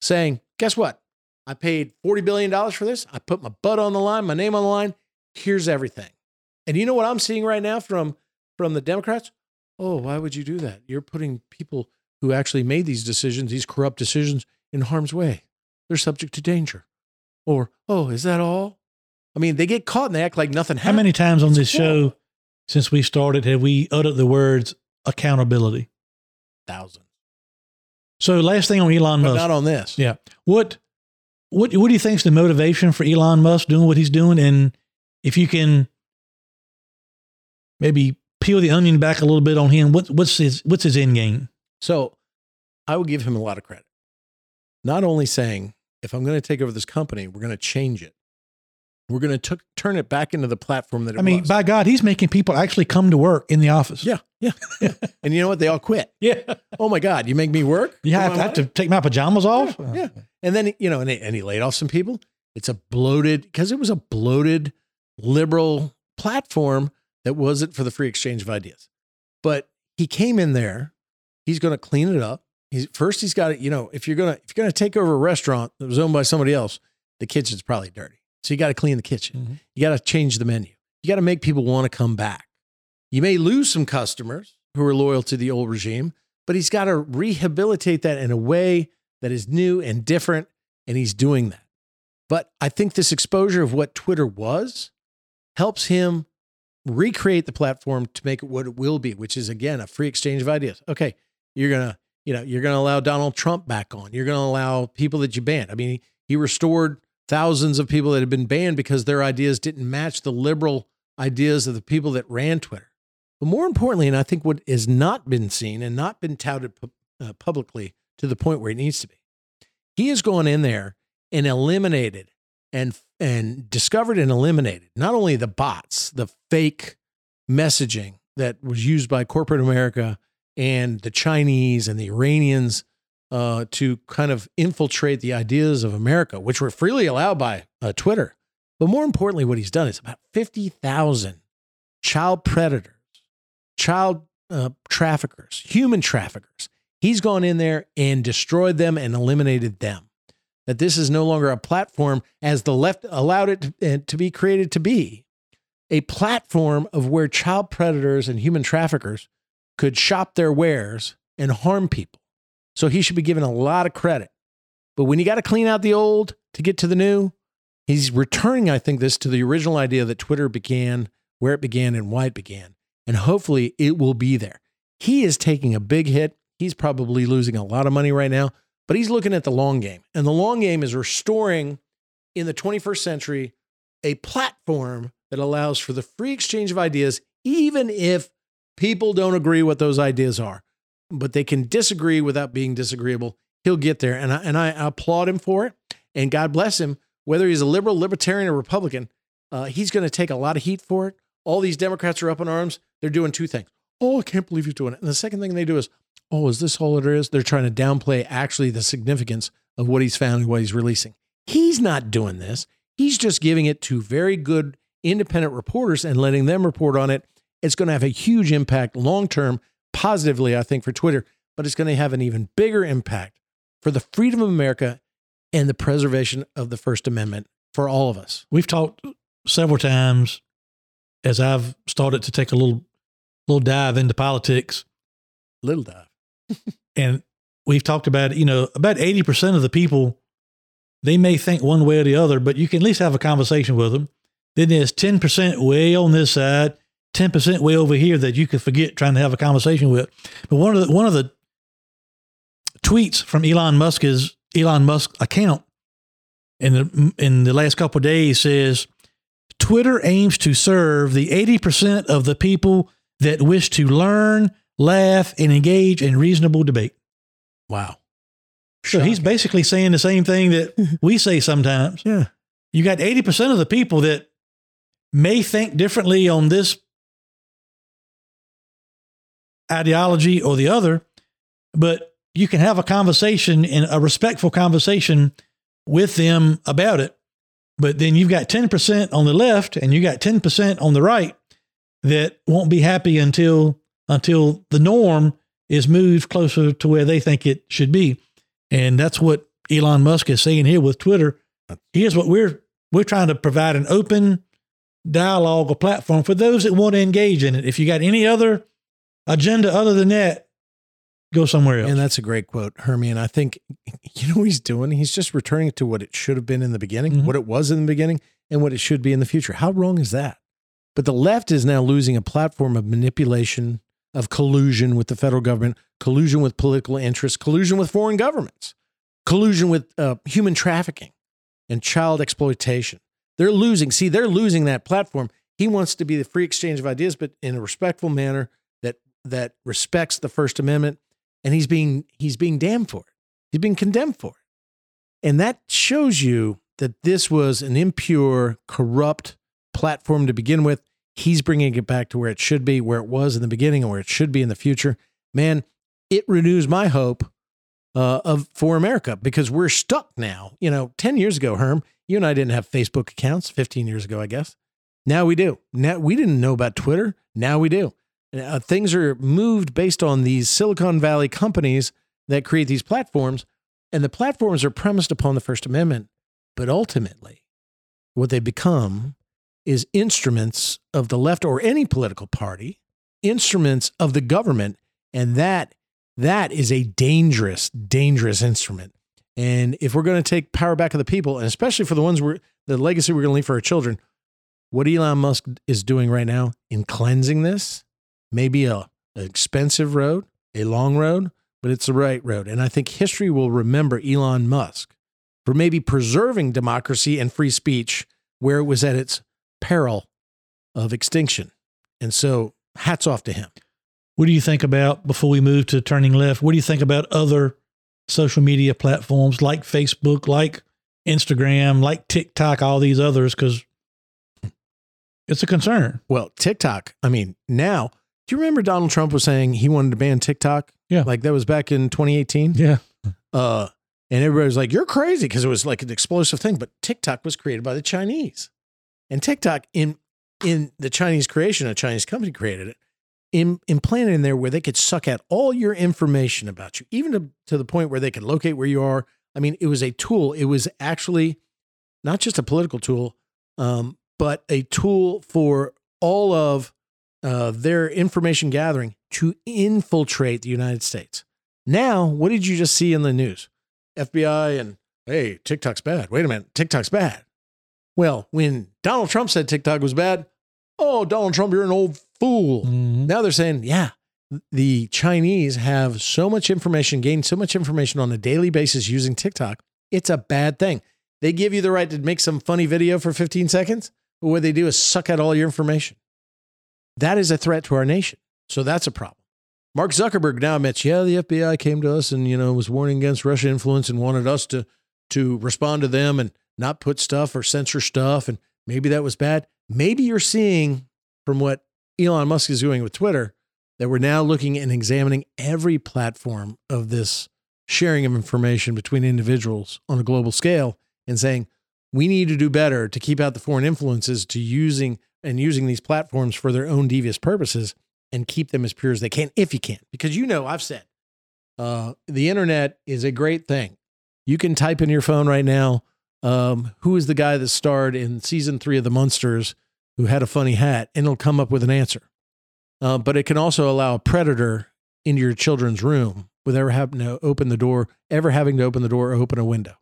saying, guess what? I paid $40 billion for this. I put my butt on the line, my name on the line. Here's everything. And you know what I'm seeing right now from, from the Democrats? Oh, why would you do that? You're putting people who actually made these decisions, these corrupt decisions, in harm's way. They're subject to danger. Or, oh, is that all? I mean, they get caught and they act like nothing happened. How many times on this show since we started have we uttered the words accountability? thousands. So last thing on Elon but Musk. Not on this. Yeah. What what what do you think is the motivation for Elon Musk doing what he's doing? And if you can maybe peel the onion back a little bit on him, what what's his what's his end game? So I would give him a lot of credit. Not only saying, if I'm going to take over this company, we're going to change it. We're going to turn it back into the platform that it I mean, was. by God, he's making people actually come to work in the office. Yeah, yeah, yeah. and you know what? They all quit. Yeah. Oh my God, you make me work? You have, have to take my pajamas off? Yeah. yeah. And then, you know, and, and he laid off some people. It's a bloated, because it was a bloated liberal platform that wasn't for the free exchange of ideas. But he came in there. He's going to clean it up. He's first. He's got to, you know, if you're gonna if you're gonna take over a restaurant that was owned by somebody else, the kitchen's probably dirty. So you got to clean the kitchen. Mm-hmm. You got to change the menu. You got to make people want to come back. You may lose some customers who are loyal to the old regime, but he's got to rehabilitate that in a way that is new and different. And he's doing that. But I think this exposure of what Twitter was helps him recreate the platform to make it what it will be, which is again a free exchange of ideas. Okay, you're gonna, you know, you're gonna allow Donald Trump back on. You're gonna allow people that you banned. I mean, he restored thousands of people that had been banned because their ideas didn't match the liberal ideas of the people that ran Twitter. But more importantly, and I think what has not been seen and not been touted pu- uh, publicly to the point where it needs to be. He has gone in there and eliminated and and discovered and eliminated not only the bots, the fake messaging that was used by corporate America and the Chinese and the Iranians uh, to kind of infiltrate the ideas of America, which were freely allowed by uh, Twitter. But more importantly, what he's done is about 50,000 child predators, child uh, traffickers, human traffickers. He's gone in there and destroyed them and eliminated them that this is no longer a platform as the left allowed it to, uh, to be created to be a platform of where child predators and human traffickers could shop their wares and harm people. So he should be given a lot of credit. But when you got to clean out the old to get to the new, he's returning, I think, this to the original idea that Twitter began, where it began, and why it began. And hopefully it will be there. He is taking a big hit. He's probably losing a lot of money right now but he's looking at the long game. And the long game is restoring in the 21st century a platform that allows for the free exchange of ideas, even if people don't agree what those ideas are. But they can disagree without being disagreeable. He'll get there. And I, and I applaud him for it. And God bless him. Whether he's a liberal, libertarian, or Republican, uh, he's going to take a lot of heat for it. All these Democrats are up in arms. They're doing two things. Oh, I can't believe he's doing it. And the second thing they do is, oh, is this all it is? They're trying to downplay actually the significance of what he's found and what he's releasing. He's not doing this. He's just giving it to very good independent reporters and letting them report on it. It's going to have a huge impact long term, positively, I think, for Twitter, but it's going to have an even bigger impact for the freedom of America and the preservation of the First Amendment for all of us. We've talked several times as I've started to take a little little dive into politics. Little dive and we've talked about, you know, about 80% of the people, they may think one way or the other, but you can at least have a conversation with them. Then there's 10% way on this side, 10% way over here that you could forget trying to have a conversation with. But one of the, one of the tweets from Elon Musk's Elon Musk account in the, in the last couple days says, Twitter aims to serve the 80% of the people that wish to learn, laugh, and engage in reasonable debate. Wow. So he's basically saying the same thing that we say sometimes. Yeah. You got 80% of the people that may think differently on this ideology or the other, but you can have a conversation and a respectful conversation with them about it. But then you've got 10% on the left and you got 10% on the right that won't be happy until until the norm is moved closer to where they think it should be. And that's what Elon Musk is saying here with Twitter. Here's what we're we're trying to provide an open dialogue or platform for those that want to engage in it. If you got any other agenda other than that, go somewhere else. And that's a great quote, Hermie. And I think you know what he's doing? He's just returning it to what it should have been in the beginning, mm-hmm. what it was in the beginning, and what it should be in the future. How wrong is that? But the left is now losing a platform of manipulation, of collusion with the federal government, collusion with political interests, collusion with foreign governments, collusion with uh, human trafficking and child exploitation. They're losing. See, they're losing that platform. He wants to be the free exchange of ideas, but in a respectful manner that respects the First Amendment, and he's being he's being damned for it. He's being condemned for it, and that shows you that this was an impure, corrupt platform to begin with. He's bringing it back to where it should be, where it was in the beginning, and where it should be in the future. Man, it renews my hope uh, of for America because we're stuck now. You know, ten years ago, Herm, you and I didn't have Facebook accounts. Fifteen years ago, I guess. Now we do. Now we didn't know about Twitter. Now we do. Uh, things are moved based on these Silicon Valley companies that create these platforms, and the platforms are premised upon the First Amendment. But ultimately, what they become is instruments of the left or any political party, instruments of the government, and that that is a dangerous, dangerous instrument. And if we're going to take power back of the people, and especially for the ones we're the legacy we're going to leave for our children, what Elon Musk is doing right now in cleansing this, maybe a an expensive road, a long road, but it's the right road. And I think history will remember Elon Musk for maybe preserving democracy and free speech where it was at its peril of extinction. And so, hats off to him. What do you think about, before we move to turning left, what do you think about other social media platforms like Facebook, like Instagram, like TikTok, all these others, because it's a concern. Well, TikTok, I mean, now, do you remember Donald Trump was saying he wanted to ban TikTok? Yeah. Like that was back in 2018. Yeah. Uh, and everybody was like, you're crazy because it was like an explosive thing. But TikTok was created by the Chinese. And TikTok, in in the Chinese creation, a Chinese company created it, in, implanted in there where they could suck out all your information about you, even to, to the point where they could locate where you are. I mean, it was a tool. It was actually not just a political tool, um, but a tool for all of uh, their information gathering to infiltrate the United States. Now, what did you just see in the news? FBI and hey, TikTok's bad. Wait a minute, TikTok's bad. Well, when Donald Trump said TikTok was bad, oh, Donald Trump, you're an old fool. Mhm. Now they're saying, yeah, the Chinese have so much information, gain so much information on a daily basis using TikTok. It's a bad thing. They give you the right to make some funny video for 15 seconds, but what they do is suck out all your information. That is a threat to our nation. So that's a problem. Mark Zuckerberg now admits, yeah, the FBI came to us and, you know, was warning against Russia influence and wanted us to to respond to them and not put stuff or censor stuff. And maybe that was bad. Maybe you're seeing from what Elon Musk is doing with Twitter that we're now looking and examining every platform of this sharing of information between individuals on a global scale and saying we need to do better to keep out the foreign influences to using and using these platforms for their own devious purposes and keep them as pure as they can if you can because you know i've said uh, the internet is a great thing you can type in your phone right now um, who is the guy that starred in season three of the monsters who had a funny hat and it'll come up with an answer uh, but it can also allow a predator into your children's room without having to open the door, ever having to open the door or open a window.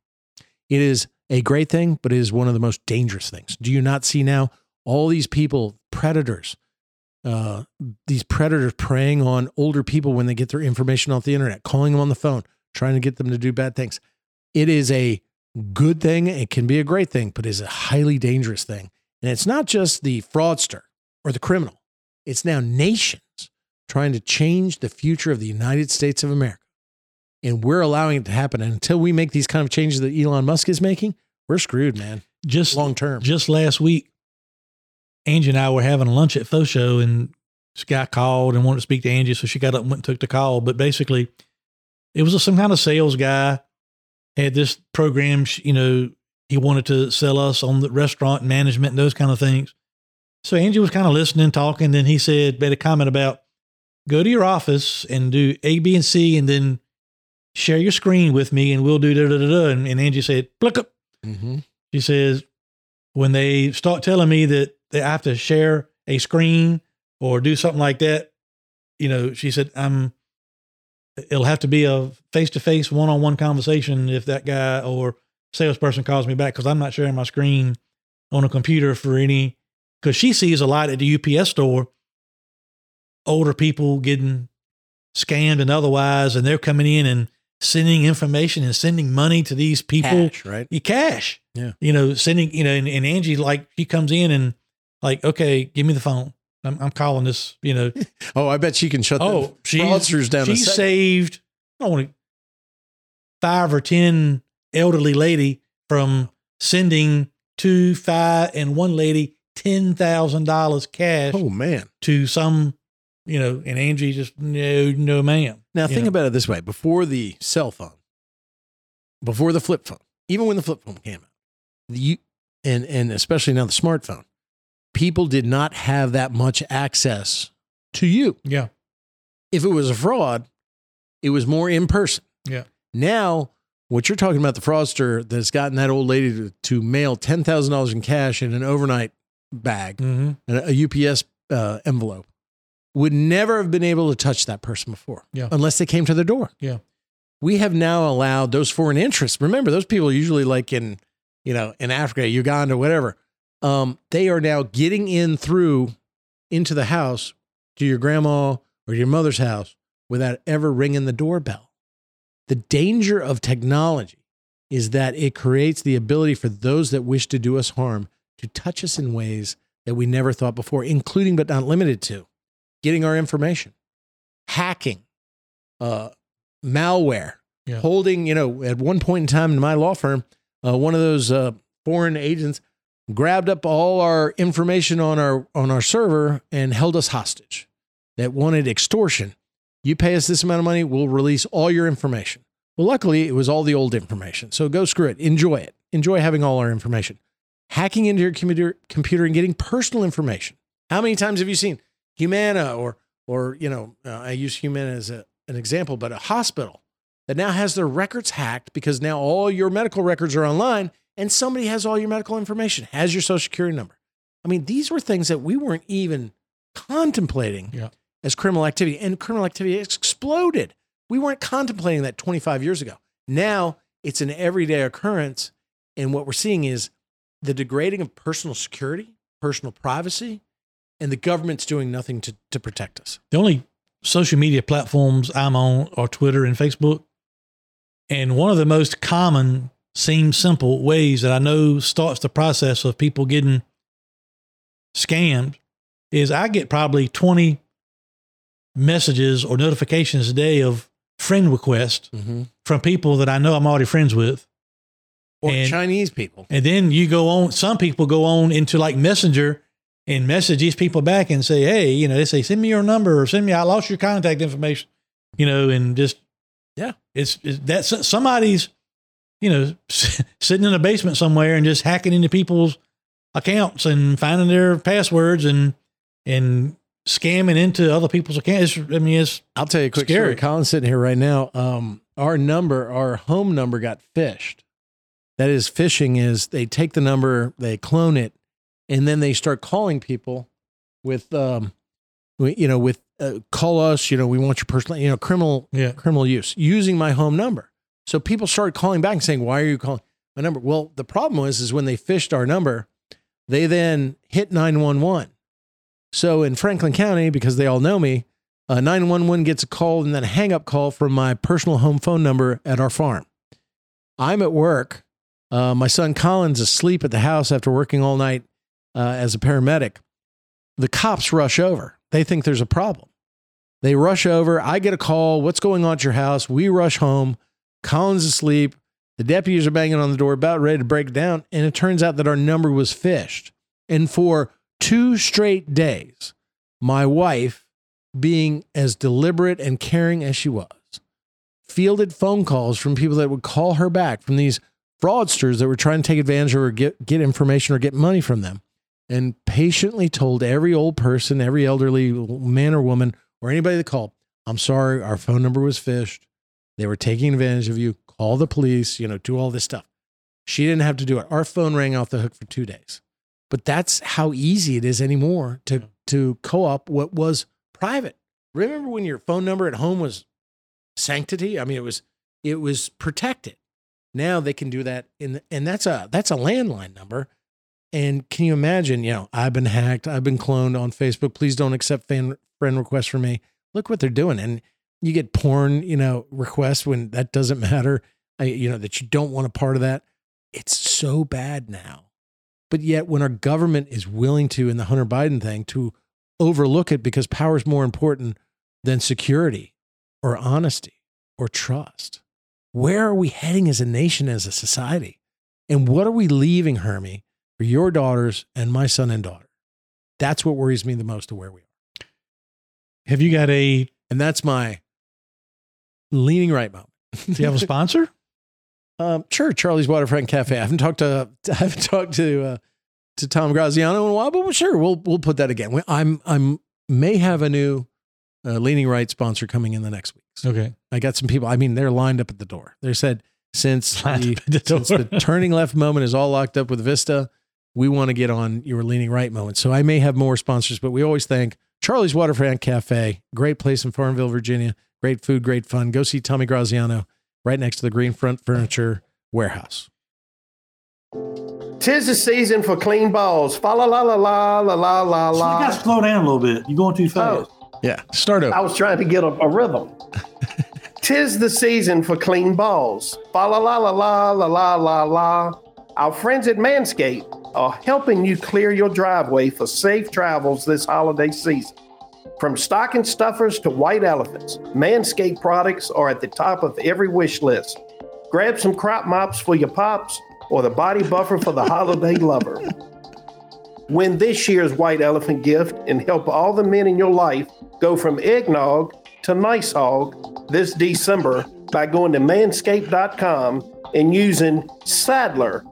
It is a great thing, but it is one of the most dangerous things. Do you not see now all these people, predators, uh, these predators preying on older people when they get their information off the internet, calling them on the phone, trying to get them to do bad things? It is a good thing. It can be a great thing, but it is a highly dangerous thing. And it's not just the fraudster or the criminal. It's now nations trying to change the future of the United States of America. And we're allowing it to happen. And until we make these kind of changes that Elon Musk is making, we're screwed, man. Just Long term. just last week, Angie and I were having lunch at Faux Show, and this guy called and wanted to speak to Angie, so she got up and went and took the call. But basically, it was some kind of sales guy had this program. You know, he wanted to sell us on the restaurant management and those kind of things. So Angie was kind of listening, talking. Then he said, made a comment about go to your office and do A, B, and C, and then share your screen with me, and we'll do da da da da. And, and Angie said, "Look up." Mm-hmm. She says, when they start telling me that they have to share a screen or do something like that, you know, she said, I'm, it'll have to be a face to face, one on one conversation if that guy or salesperson calls me back because I'm not sharing my screen on a computer for any, because she sees a lot at the UPS store, older people getting scammed and otherwise, and they're coming in and sending information and sending money to these people Cash, right? you cash. Yeah. You know, sending, you know, and, and Angie, like, she comes in and, like, okay, give me the phone. I'm, I'm calling this, you know. Oh, I bet she can shut oh, the fraudsters down. she saved, I don't want to, five or 10 elderly lady from sending two, five, and one lady $10,000 cash oh man! to some, you know, and Angie just, no, no, ma'am. Now think know. about it this way: before the cell phone, before the flip phone, even when the flip phone came out, you and and especially now the smartphone, people did not have that much access to you. Yeah. If it was a fraud, it was more in person. Yeah. Now, what you're talking about, the fraudster that's gotten that old lady to, to mail ten thousand dollars in cash in an overnight bag, Mm-hmm. a a UPS uh, envelope, would never have been able to touch that person before, Yeah. unless they came to the door. Yeah. We have now allowed those foreign interests. Remember, those people are usually like in, you know, in Africa, Uganda, whatever. Um, they are now getting in through into the house to your grandma or your mother's house without ever ringing the doorbell. The danger of technology is that it creates the ability for those that wish to do us harm to touch us in ways that we never thought before, including but not limited to getting our information, hacking, uh, malware, Yeah. holding, you know, at one point in time in my law firm, uh, one of those uh, foreign agents grabbed up all our information on our on our server and held us hostage. That wanted extortion. You pay us this amount of money, we'll release all your information. Well, luckily, it was all the old information. So go screw it. Enjoy it. Enjoy having all our information. Hacking into your computer, computer and getting personal information. How many times have you seen Humana or or you know uh, I use Humana as a, an example, but a hospital that now has their records hacked because now all your medical records are online and somebody has all your medical information, has your social security number. I mean, these were things that we weren't even contemplating Yeah. as criminal activity, and criminal activity exploded. We weren't contemplating that 25 years ago. Now it's an everyday occurrence. And what we're seeing is the degrading of personal security, personal privacy, and the government's doing nothing to, to protect us. The only social media platforms I'm on are Twitter and Facebook. And one of the most common, seems simple ways that I know starts the process of people getting scammed is I get probably 20 messages or notifications a day of friend requests mm-hmm. from people that I know I'm already friends with. Or And- Chinese people. And then you go on, some people go on into like Messenger and message these people back and say, hey, you know, they say, send me your number or send me, I lost your contact information, you know, and just, Yeah. it's, it's that's somebody's, you know, sitting in a basement somewhere and just hacking into people's accounts and finding their passwords and, and scamming into other people's accounts. It's, I mean, it's, I'll tell you a quick Scary. story. Colin's sitting here right now. Um, our number, our home number got phished. That is, phishing is they take the number, they clone it, and then they start calling people with, um, you know, with uh, call us. You know, we want your personal, you know, criminal yeah. criminal use using my home number. So people started calling back and saying, "Why are you calling my number?" Well, the problem was is when they phished our number, they then hit nine one one. So in Franklin County, because they all know me, uh, nine one one gets a call and then a hang up call from my personal home phone number at our farm. I'm at work. Uh, my son Colin's asleep at the house after working all night uh, as a paramedic. The cops rush over. They think there's a problem. They rush over. I get a call. What's going on at your house? We rush home. Colin's asleep. The deputies are banging on the door, about ready to break down. And it turns out that our number was phished. And for two straight days, my wife, being as deliberate and caring as she was, fielded phone calls from people that would call her back from these fraudsters that were trying to take advantage of her, get, get information or get money from them, and patiently told every old person, every elderly man or woman, or anybody that called, I'm sorry, our phone number was phished. They were taking advantage of you. Call the police, you know, do all this stuff. She didn't have to do it. Our phone rang off the hook for two days. But that's how easy it is anymore to, to co op what was private. Remember when your phone number at home was sanctity? I mean, it was it was protected. Now they can do that in and that's a that's a landline number. And can you imagine, you know, I've been hacked, I've been cloned on Facebook. Please don't accept fan, friend requests from me. Look what they're doing. And you get porn, you know, requests when that doesn't matter. I, you know, that you don't want a part of that. It's so bad now. But yet when our government is willing to in the Hunter Biden thing to overlook it because power is more important than security or honesty or trust. Where are we heading as a nation, as a society? And what are we leaving, Hermie, for your daughters and my son and daughter? That's what worries me the most of where we are. Have you got a, And that's my leaning right moment. do you have a sponsor? Um, sure, Charlie's Waterfront Cafe. I haven't talked to I haven't talked to uh, to Tom Graziano in a while, but sure, we'll we'll put that again. We- I'm I'm may have a new uh, leaning right sponsor coming in the next week. So Okay. I got some people. I mean, they're lined up at the door. They said since the, the since the turning left moment is all locked up with Vista, we want to get on your leaning right moment. So I may have more sponsors, but we always thank Charlie's Waterfront Cafe, great place in Farmville, Virginia. Great food, great fun. Go see Tommy Graziano right next to the Green Front Furniture Warehouse. Tis the season for clean balls. Fa la la la la la la la You got to slow down a little bit. You're going too fast. Oh, Yeah, start over. I was trying to get a, a rhythm. Tis the season for clean balls. Fa la la la la la la la la. Our friends at Manscaped are helping you clear your driveway for safe travels this holiday season. From stocking stuffers to white elephants, Manscaped products are at the top of every wish list. Grab some crop mops for your pops or the body buffer for the holiday lover. Win this year's white elephant gift and help all the men in your life go from eggnog to nice hog this December by going to manscaped.com and using Sadler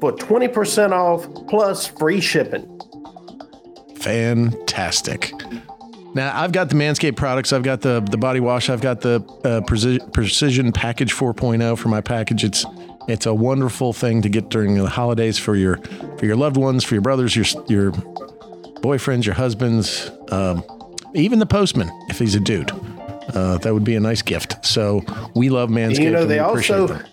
for 20% off plus free shipping. Fantastic. Now I've got the Manscaped products. I've got the the body wash. I've got the uh, Preci- Precision Package 4.0 for my package. It's it's a wonderful thing to get during the holidays for your for your loved ones, for your brothers, your your boyfriends, your husbands, um, even the postman if he's a dude. Uh, that would be a nice gift. So we love Manscaped. You know, they also them.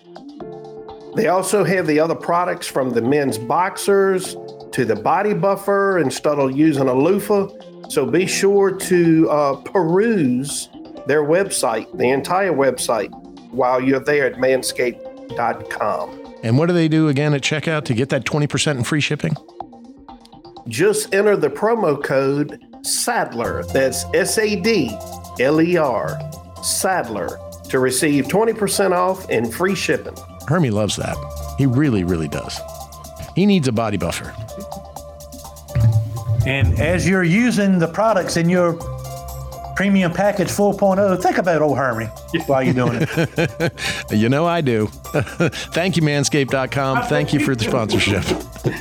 they also have the other products from the men's boxers to the body buffer instead of using a loofah. So be sure to uh, peruse their website, the entire website, while you're there at manscaped.com. And what do they do again at checkout to get that 20% in free shipping? Just enter the promo code Sadler. That's S A D L E R, Sadler, to receive 20% off and free shipping. Hermie loves that. He really, really does. He needs a body buffer. And as you're using the products in your premium package 4.0, think about old Hermie while you're doing it. You know I do. Thank you, manscaped.com. Thank you for the sponsorship.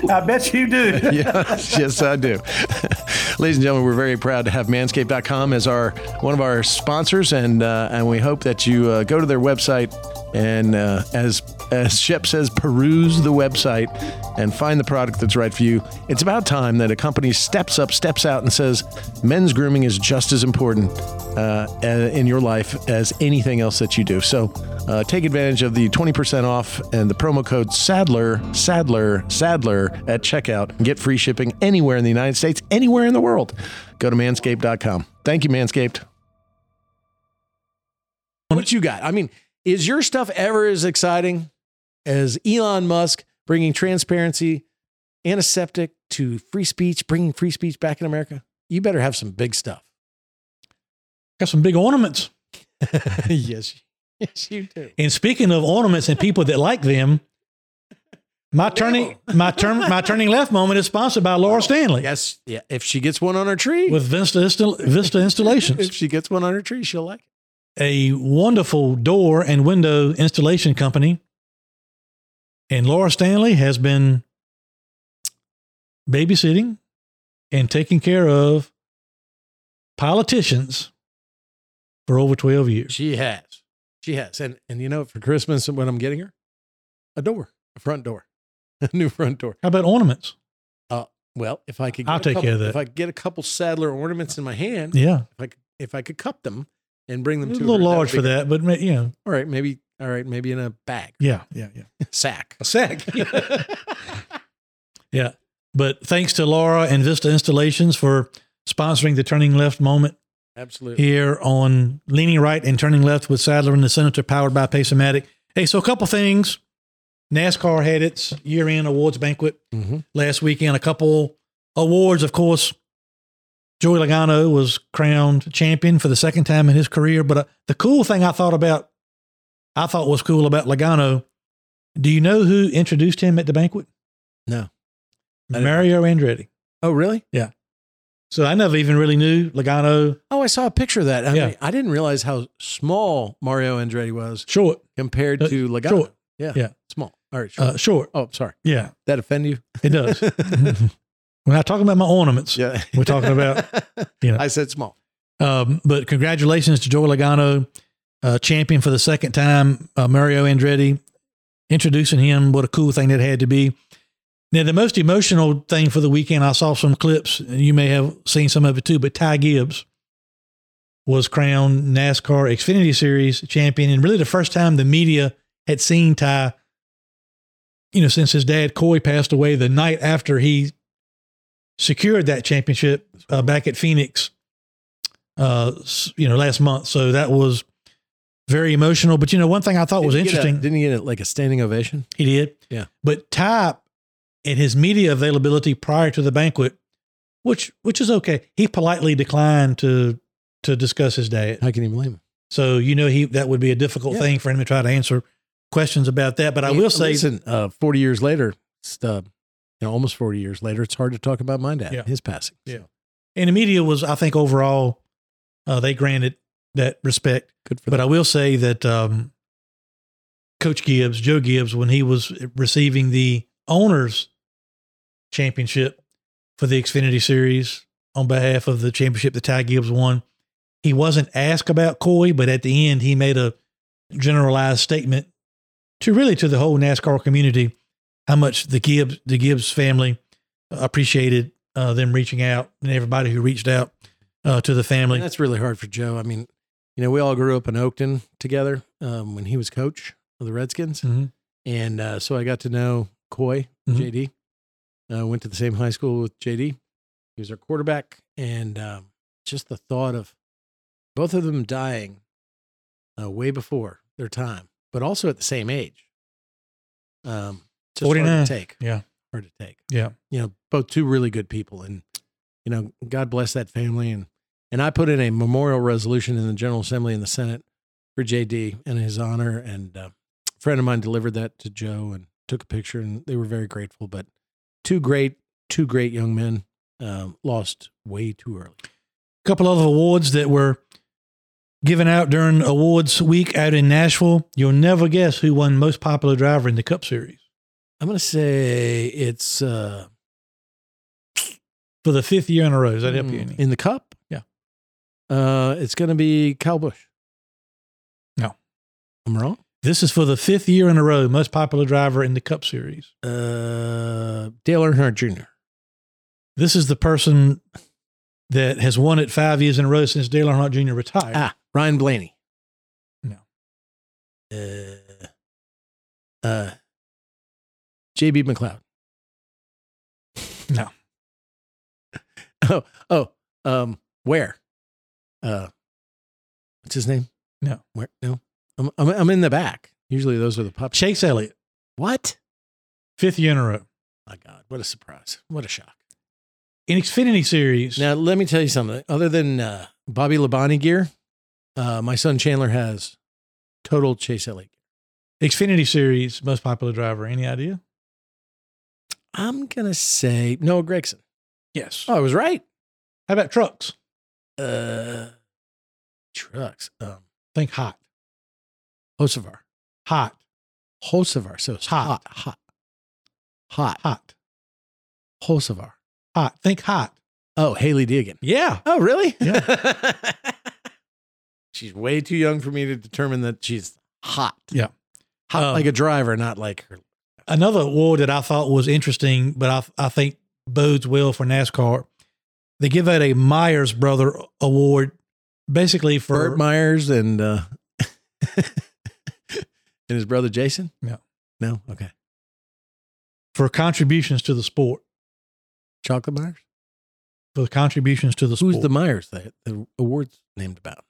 I bet you do. yes, yes, I do. Ladies and gentlemen, we're very proud to have manscaped.com as our one of our sponsors, and uh, and we hope that you uh, go to their website and uh, as as Shep says, peruse the website and find the product that's right for you. It's about time that a company steps up, steps out, and says men's grooming is just as important uh, in your life as anything else that you do. So uh, take advantage of the 20% off and the promo code Sadler, Sadler, Sadler at checkout and get free shipping anywhere in the United States, anywhere in the world. Go to manscaped.com. Thank you, Manscaped. What you got? I mean, is your stuff ever as exciting as Elon Musk bringing transparency, antiseptic to free speech, bringing free speech back in America? You better have some big stuff. Got some big ornaments. yes, yes, you do. And speaking of ornaments and people that like them, my turning my turn my turning left moment is sponsored by Laura oh, Stanley Yes, yeah. If she gets one on her tree, with Vista Vista Installations, if she gets one on her tree, she'll like it. a wonderful door and window installation company. And Laura Stanley has been babysitting and taking care of politicians for over 12 years. She has. She has. And and you know for Christmas what I'm getting her? A door, a front door. A new front door. How about ornaments? Uh well, if I could get I'll take couple, care of that. If I could get a couple Sadler ornaments in my hand, Yeah. if I could, if I could cup them and bring them A to little her, large for that, but you know, All right, maybe all right, maybe in a bag. yeah, yeah, yeah. Sack. A sack. yeah. But thanks to Laura and Vista Installations for sponsoring the Turning Left moment Absolutely. here on Leaning Right and Turning Left with Sadler and the Senator, powered by Pacematic. Hey, so a couple things. NASCAR had its year end awards banquet Mhm. last weekend. A couple awards, of course. Joey Logano was crowned champion for the second time in his career. But uh, the cool thing I thought about, I thought was cool about Logano. Do you know who introduced him at the banquet? No. Mario Andretti. Oh, really? Yeah. So I never even really knew Logano. Oh, I saw a picture of that. I, Yeah. mean, I didn't realize how small Mario Andretti was Short, compared Uh, to Logano. short. Yeah. Yeah. Small. All right. Sure. uh, short. oh, sorry. Yeah, That offend you? it does. We're not talking about my ornaments. Yeah. We're talking about, you know. I said small. Um, but congratulations to Joey Logano, uh, champion for the second time. Uh, Mario Andretti introducing him. What a cool thing that had to be. Now, the most emotional thing for the weekend, I saw some clips, and you may have seen some of it too, but Ty Gibbs was crowned NASCAR Xfinity Series champion. And really the first time the media had seen Ty, you know, since his dad, Coy, passed away the night after he secured that championship uh, back at Phoenix uh, you know, last month. So that was very emotional. But you know, one thing I thought was Didn't he get a- interesting, didn't he get a, like a standing ovation? he did. Yeah. But Ty, in his media availability prior to the banquet, which which is okay. He politely declined to to discuss his diet. I can even blame him? So you know he that would be a difficult Yeah. thing for him to try to answer questions about that. But I will say, listen, uh, 40 years later, uh, you know, almost 40 years later, it's hard to talk about my dad, Yeah. his passing. Yeah. and the media was, I think, overall, uh, they granted that respect. Good for But them. I will say that um, Coach Gibbs, Joe Gibbs, when he was receiving the owners championship for the Xfinity Series on behalf of the championship that Ty Gibbs won, he wasn't asked about Coy, but at the end he made a generalized statement to really to the whole NASCAR community how much the Gibbs the Gibbs family appreciated uh, them reaching out and everybody who reached out uh, to the family. And that's really hard for Joe. I mean, you know, we all grew up in Oakton together um, when he was coach of the Redskins. Mhm. And uh, so I got to know Coy, Mhm. JD. Uh, went to the same high school with JD. He was our quarterback. And um, just the thought of both of them dying uh, way before their time, but also at the same age. Um, just hard to take. Yeah. Hard to take. Yeah. You know, both two really good people. And, you know, God bless that family. And, and I put in a memorial resolution in the General Assembly in the Senate for JD in his honor. And uh, a friend of mine delivered that to Joe and took a picture, and they were very grateful. But two great, two great young men um, lost way too early. A couple other awards that were given out during awards week out in Nashville. You'll never guess who won most popular driver in the Cup Series I'm going to say it's uh, for the fifth year in a row. Does that help you? mm, any? in the Cup. Uh, it's going to be Kyle Busch. No. I'm wrong. This is for the fifth year in a row, most popular driver in the Cup Series. Uh, Dale Earnhardt Jr. This is the person that has won it five years in a row since Dale Earnhardt Jr. retired. Ah, Ryan Blaney. No. Uh, uh, JB McLeod. No. Oh, oh, um, where? Uh, what's his name? No. Where? No, I'm, I'm, I'm in the back. Usually those are the pups. Chase Elliott, What? fifth year in a row. My God, what a surprise. What a shock. In Xfinity Series, Now, let me tell you something. Other than uh, Bobby Labonte gear, uh, my son Chandler has total Chase Elliott. Xfinity Series, most popular driver. Any idea? I'm going to say Noah Gragson. Yes. Oh, I was right. How about trucks? Uh, trucks. Um, Think hot. Hocevar. Hot. Hocevar. So it's Hot. hot. Hot. Hot. Hot. Hot. Think hot. Oh, Hailie Deegan. Yeah. Oh, really? Yeah. she's way too young for me to determine that she's hot. Yeah. Hot Um, like a driver, not like her. Another award that I thought was interesting, but I, I think bodes well for NASCAR. They give out a Myers Brother Award, basically for Burt Myers and uh, and his brother Jason. No. No. Okay. for contributions to the sport. Chocolate Myers. For contributions to the sport. Who's the Myers that the award's named about?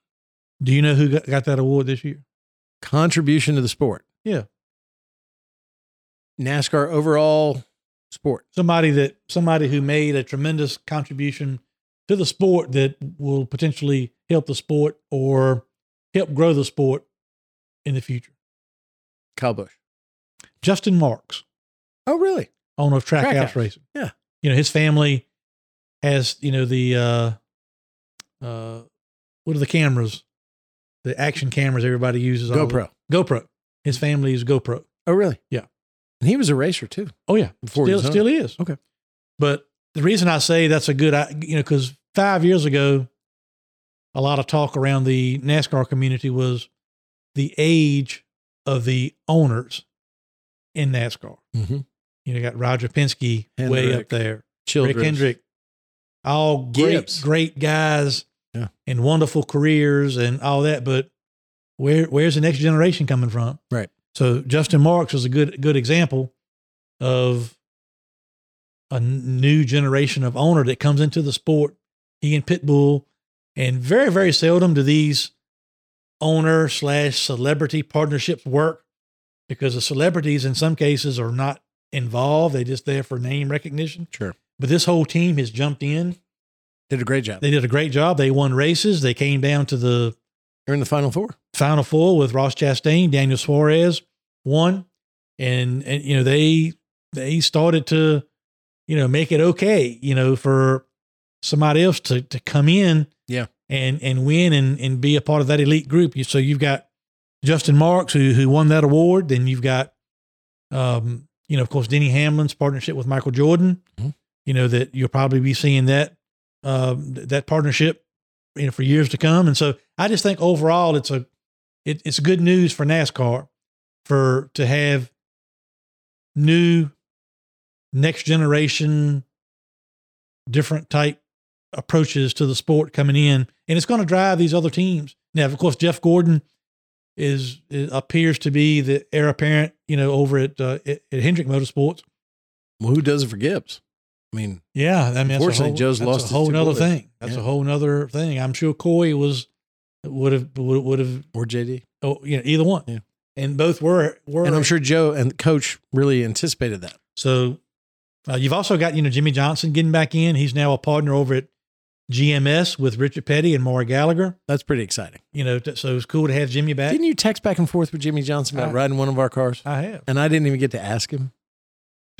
Do you know who got, got that award this year? Contribution to the sport. Yeah, NASCAR overall sport. somebody that somebody who made a tremendous contribution to the sport that will potentially help the sport or help grow the sport in the future. Kyle Busch. Justin Marks, Oh, really? owner of Trackhouse Trackhouse. Racing. Yeah. you know his family has you know the uh uh what are the cameras the action cameras everybody uses GoPro. gopro his family is gopro Oh, really? Yeah. And he was a racer too. oh yeah Before he still, still is Okay. but the reason i say that's a good you know because five years ago a lot of talk around the nascar community was the age of the owners in nascar Mm-hmm. you know got roger penske way up there Childress. Rick Hendrick, all great, Gibbs. great guys Yeah. and wonderful careers and all that. But where where's the next generation coming from? Right. So Justin Marks was a good good example of a new generation of owner that comes into the sport. He and Pitbull, and very very seldom do these owner slash celebrity partnerships work because the celebrities in some cases are not involved. They just there for name recognition. Sure. but this whole team has jumped in. Did a great job. They did a great job. They won races. They came down to the They're in the final four. Final Four with Ross Chastain, Daniel Suarez won, and and you know they they started to you know make it okay you know for somebody else to to come in Yeah. and and win and and be a part of that elite group. You so you've got Justin Marks who who won that award. Then you've got um you know of course Denny Hamlin's partnership with Michael Jordan. Mhm. You know that you'll probably be seeing that um th- that partnership you know for years to come. And so I just think overall it's a it, it's good news for NASCAR for to have new next generation different type approaches to the sport coming in and it's going to drive these other teams now of course jeff gordon is, is appears to be the heir apparent you know over at uh, at, at hendrick motorsports Well, who does it for Gibbs? I mean, yeah i mean that's a Unfortunately, whole, Joe's that's lost a whole other thing that's Yeah. a whole other thing i'm sure coy was would have would, would have or JD. oh you know either one Yeah. and both were were And I'm sure Joe and coach really anticipated that. So uh, you've also got you know Jimmie Johnson getting back in. He's now a partner over at GMS with Richard Petty and Maury Gallagher. That's pretty exciting. You know, t- so it's cool to have Jimmie back. Didn't you text back and forth with Jimmie Johnson about I- riding one of our cars? I have. And I didn't even get to ask him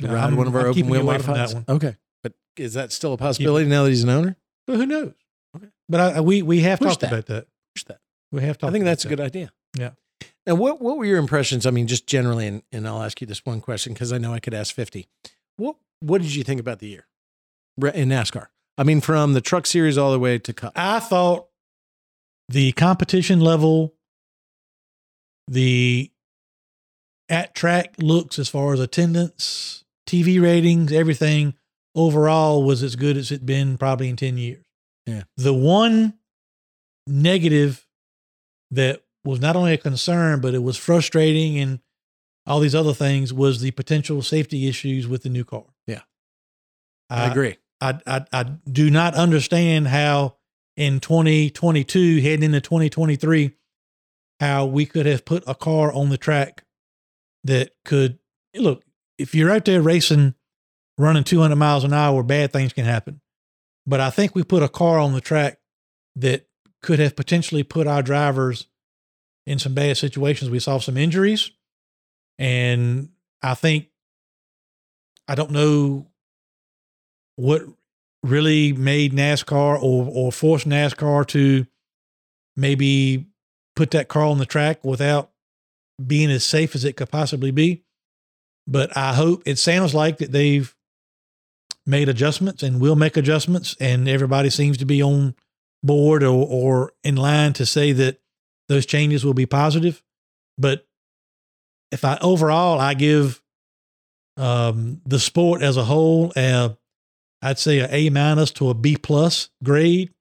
No, ride I'm- one of our I'm open wheel modifieds. that one. Okay. But is that still a possibility now that he's an owner? Well, who knows? Okay. But I, I- we we have Push talked that. about that. Push that. We have talked. I think that's a good idea. Yeah. And what what were your impressions? I mean, just generally, and, and I'll ask you this one question because I know I could ask fifty. What what did you think about the year in NASCAR? I mean, from the Truck Series all the way to Cup. I thought the competition level, the at track looks as far as attendance, TV ratings, everything overall was as good as it been probably in 10 years. Yeah. The one negative that was not only a concern, but it was frustrating and all these other things was the potential safety issues with the new car. Yeah. I agree. I, I I do not understand how in 2022 heading into 2023 how we could have put a car on the track that could look if you're out there racing running 200 miles an hour bad things can happen but I think we put a car on the track that could have potentially put our drivers in some bad situations we saw some injuries and I think I don't know what really made NASCAR or or forced NASCAR to maybe put that car on the track without being as safe as it could possibly be. But I hope it sounds like that they've made adjustments and will make adjustments, and everybody seems to be on board or, or in line to say that those changes will be positive. But if I overall, I give um, the sport as a whole, uh, I'd say a A minus to a B plus grade.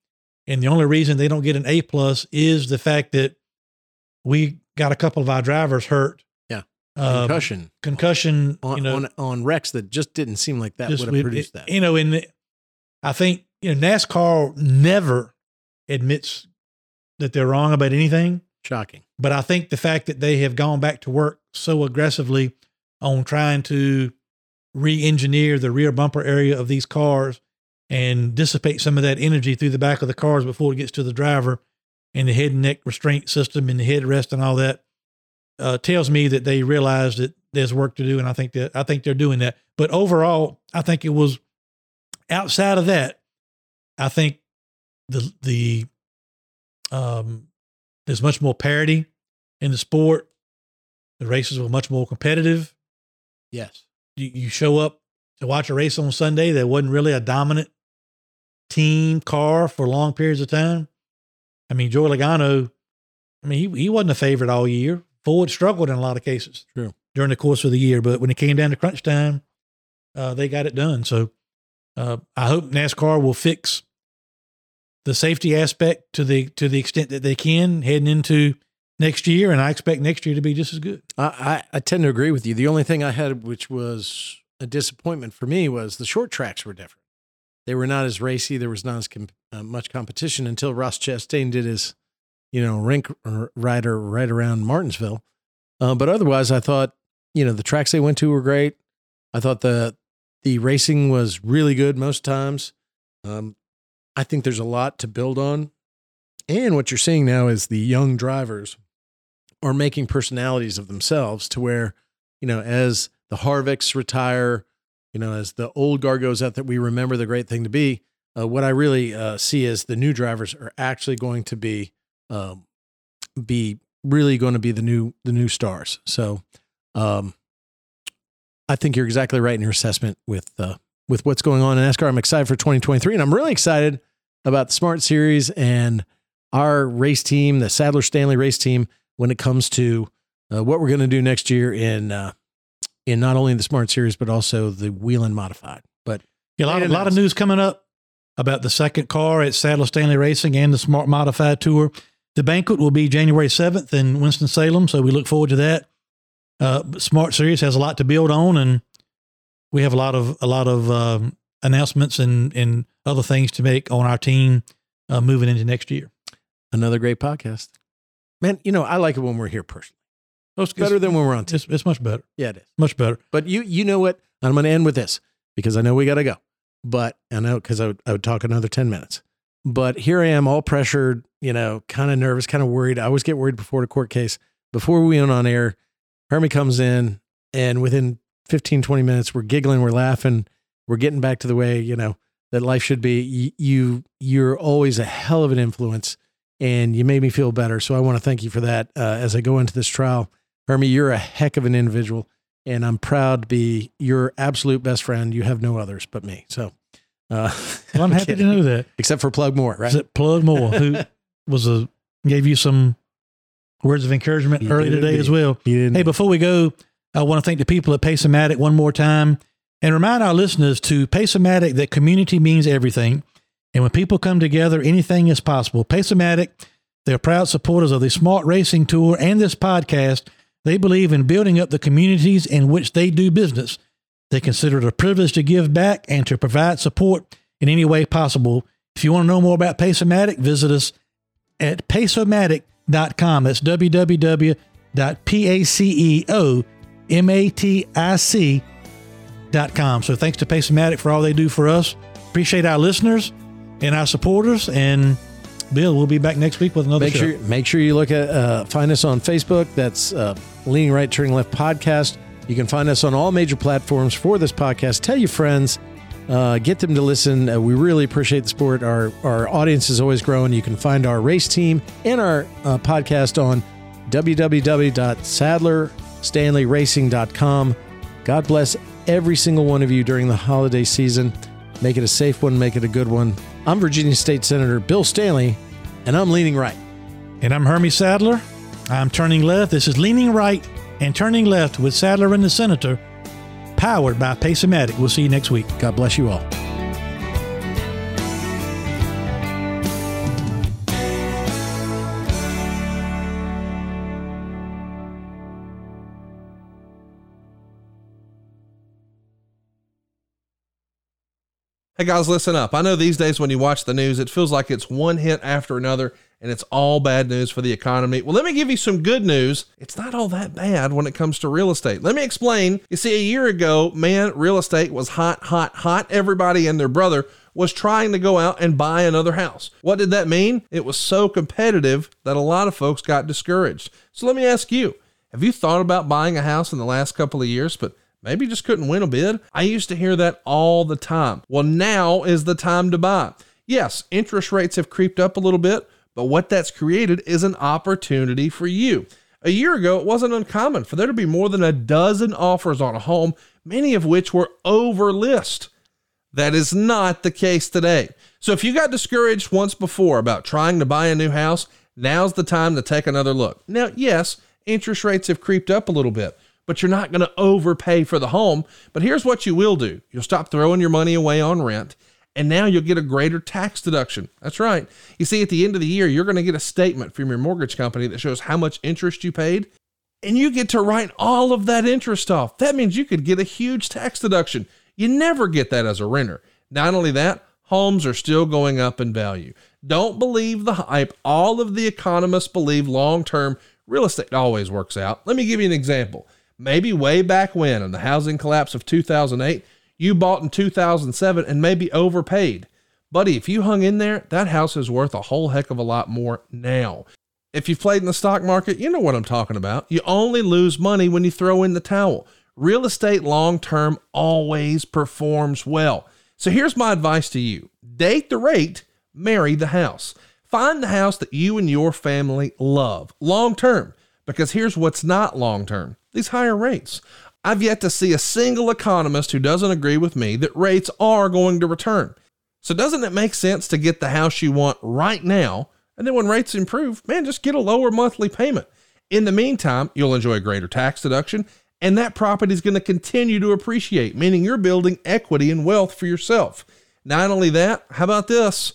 And the only reason they don't get an A plus is the fact that we got a couple of our drivers hurt. Um, Concussion concussion, on, you know, on on Rex that just didn't seem like that would have produced it- that. You know, and I think you know NASCAR never admits that they're wrong about anything. Shocking. But I think the fact that they have gone back to work so aggressively on trying to re-engineer the rear bumper area of these cars and dissipate some of that energy through the back of the cars before it gets to the driver and the head and neck restraint system and the headrest and all that uh, tells me that they realize that there's work to do and I think that I think they're doing that. But overall, I think it was outside of that, I think the the um there's much more parity in the sport. The races were much more competitive. Yes. You, you show up to watch a race on Sunday, there wasn't really a dominant team car for long periods of time. I mean, Joey Logano, I mean, he, he wasn't a favorite all year. Ford struggled in a lot of cases True. during the course of the year, but when it came down to crunch time, uh, they got it done. So uh, I hope NASCAR will fix the safety aspect to the to the extent that they can heading into next year, and I expect next year to be just as good. I, I, I tend to agree with you. The only thing I had, which was a disappointment for me, was the short tracks were different. They were not as racy. There was not as com- uh, much competition until Ross Chastain did his, you know, rink rider right around Martinsville. Uh, but otherwise, I thought, you know, the tracks they went to were great. I thought the the racing was really good most times. Um, I think there's a lot to build on. And what you're seeing now is the young drivers are making personalities of themselves to where, you know, as the Harvicks retire, you know, as the old guard goes out that we remember the great thing to be, uh, what I really uh, see is the new drivers are actually going to be um, be really going to be the new the new stars. So um, I think you're exactly right in your assessment with uh, with what's going on in NASCAR. I'm excited for 2023, and I'm really excited about the Smart Series and our race team, the Sadler Stanley race team, when it comes to uh, what we're going to do next year in uh, in not only the Smart Series but also the Whelen Modified. But yeah, a lot, a lot of news coming up about the second car at Sadler Stanley Racing and the Smart Modified Tour. The banquet will be January 7th in Winston Salem, so we look forward to that. Uh, Smart Series has a lot to build on, and we have a lot of a lot of um, announcements and and other things to make on our team uh, moving into next year. Another great podcast, man. You know I like it when we're here personally. It's better than when we're on. It's, it's much better. Yeah, it is much better. But you you know what? I'm going to end with this because I know we got to go. But I know because I would, I would talk another 10 minutes. But here I am, all pressured, you know, kind of nervous, kind of worried. I always get worried before the court case. Before we went on air, Hermie comes in, and within 15, 20 minutes, we're giggling, we're laughing, we're getting back to the way, you know, that life should be. You, you're always a hell of an influence, and you made me feel better. So I want to thank you for that uh, as I go into this trial. Hermie, you're a heck of an individual and I'm proud to be your absolute best friend. You have no others but me. So, uh, well, I'm, happy kidding. to know that. Except for Plug Moore, right? Plug Moore, who was a gave you some words of encouragement he early today as well. Hey, before we go, I want to thank the people at Pace-O-Matic one more time and remind our listeners to Pace-O-Matic that community means everything. And when people come together, anything is possible. Pace-O-Matic, they're proud supporters of the Smart Racing Tour and this podcast they believe in building up the communities in which they do business. They consider it a privilege to give back and to provide support in any way possible. If you want to know more about Pace-O-Matic, visit us at paceomatic.com. That's www.paceomatic.com. So thanks to Pace-O-Matic for all they do for us. Appreciate our listeners and our supporters and Bill, we'll be back next week with another make show. Sure, make sure you look at uh, find us on Facebook. That's uh, Leaning Right, Turning Left podcast. You can find us on all major platforms for this podcast. Tell your friends, uh, get them to listen. Uh, we really appreciate the support. Our our audience is always growing. You can find our race team and our uh, podcast on www.sadlerstanleyracing.com. God bless every single one of you during the holiday season. Make it a safe one, make it a good one. I'm Virginia State Senator Bill Stanley, and I'm leaning right. And I'm Hermie Sadler. I'm turning left. This is Leaning Right and Turning Left with Sadler and the Senator, powered by Pace-O-Matic. We'll see you next week. God bless you all. Hey guys, listen up. I know these days when you watch the news, it feels like it's one hit after another and it's all bad news for the economy. Well, let me give you some good news. It's not all that bad when it comes to real estate. Let me explain. You see, a year ago, man, real estate was hot, hot, hot. Everybody and their brother was trying to go out and buy another house. What did that mean? It was so competitive that a lot of folks got discouraged. So let me ask you have you thought about buying a house in the last couple of years, but Maybe just couldn't win a bid. I used to hear that all the time. Well, now is the time to buy. Yes, interest rates have creeped up a little bit, but what that's created is an opportunity for you. A year ago, it wasn't uncommon for there to be more than a dozen offers on a home, many of which were over list. That is not the case today. So if you got discouraged once before about trying to buy a new house, now's the time to take another look. Now, yes, interest rates have creeped up a little bit but you're not going to overpay for the home. But here's what you will do you'll stop throwing your money away on rent, and now you'll get a greater tax deduction. That's right. You see, at the end of the year, you're going to get a statement from your mortgage company that shows how much interest you paid, and you get to write all of that interest off. That means you could get a huge tax deduction. You never get that as a renter. Not only that, homes are still going up in value. Don't believe the hype. All of the economists believe long term real estate always works out. Let me give you an example. Maybe way back when, in the housing collapse of 2008, you bought in 2007 and maybe overpaid. Buddy, if you hung in there, that house is worth a whole heck of a lot more now. If you've played in the stock market, you know what I'm talking about. You only lose money when you throw in the towel. Real estate long term always performs well. So here's my advice to you date the rate, marry the house. Find the house that you and your family love long term, because here's what's not long term these higher rates. I've yet to see a single economist who doesn't agree with me that rates are going to return. So, doesn't it make sense to get the house you want right now? And then when rates improve, man, just get a lower monthly payment. In the meantime, you'll enjoy a greater tax deduction and that property is going to continue to appreciate, meaning you're building equity and wealth for yourself. Not only that, how about this?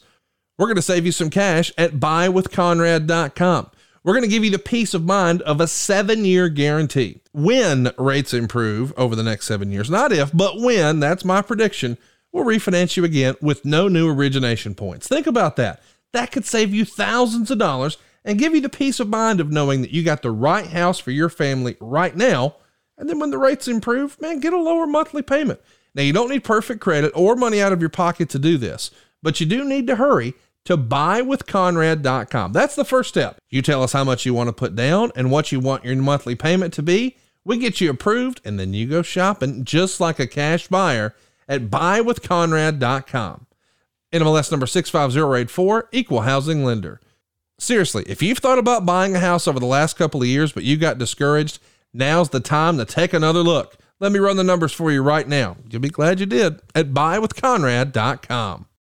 We're going to save you some cash at buywithconrad.com. We're going to give you the peace of mind of a seven year guarantee. When rates improve over the next seven years, not if, but when, that's my prediction, we'll refinance you again with no new origination points. Think about that. That could save you thousands of dollars and give you the peace of mind of knowing that you got the right house for your family right now and then when the rates improve, man, get a lower monthly payment. Now, you don't need perfect credit or money out of your pocket to do this, but you do need to hurry to buywithconrad.com. That's the first step. You tell us how much you want to put down and what you want your monthly payment to be. We get you approved, and then you go shopping just like a cash buyer at buywithconrad.com. NMLS number 65084, equal housing lender. Seriously, if you've thought about buying a house over the last couple of years, but you got discouraged, Now's the time to take another look. Let me run the numbers for you right now. You'll be glad you did at buywithconrad.com.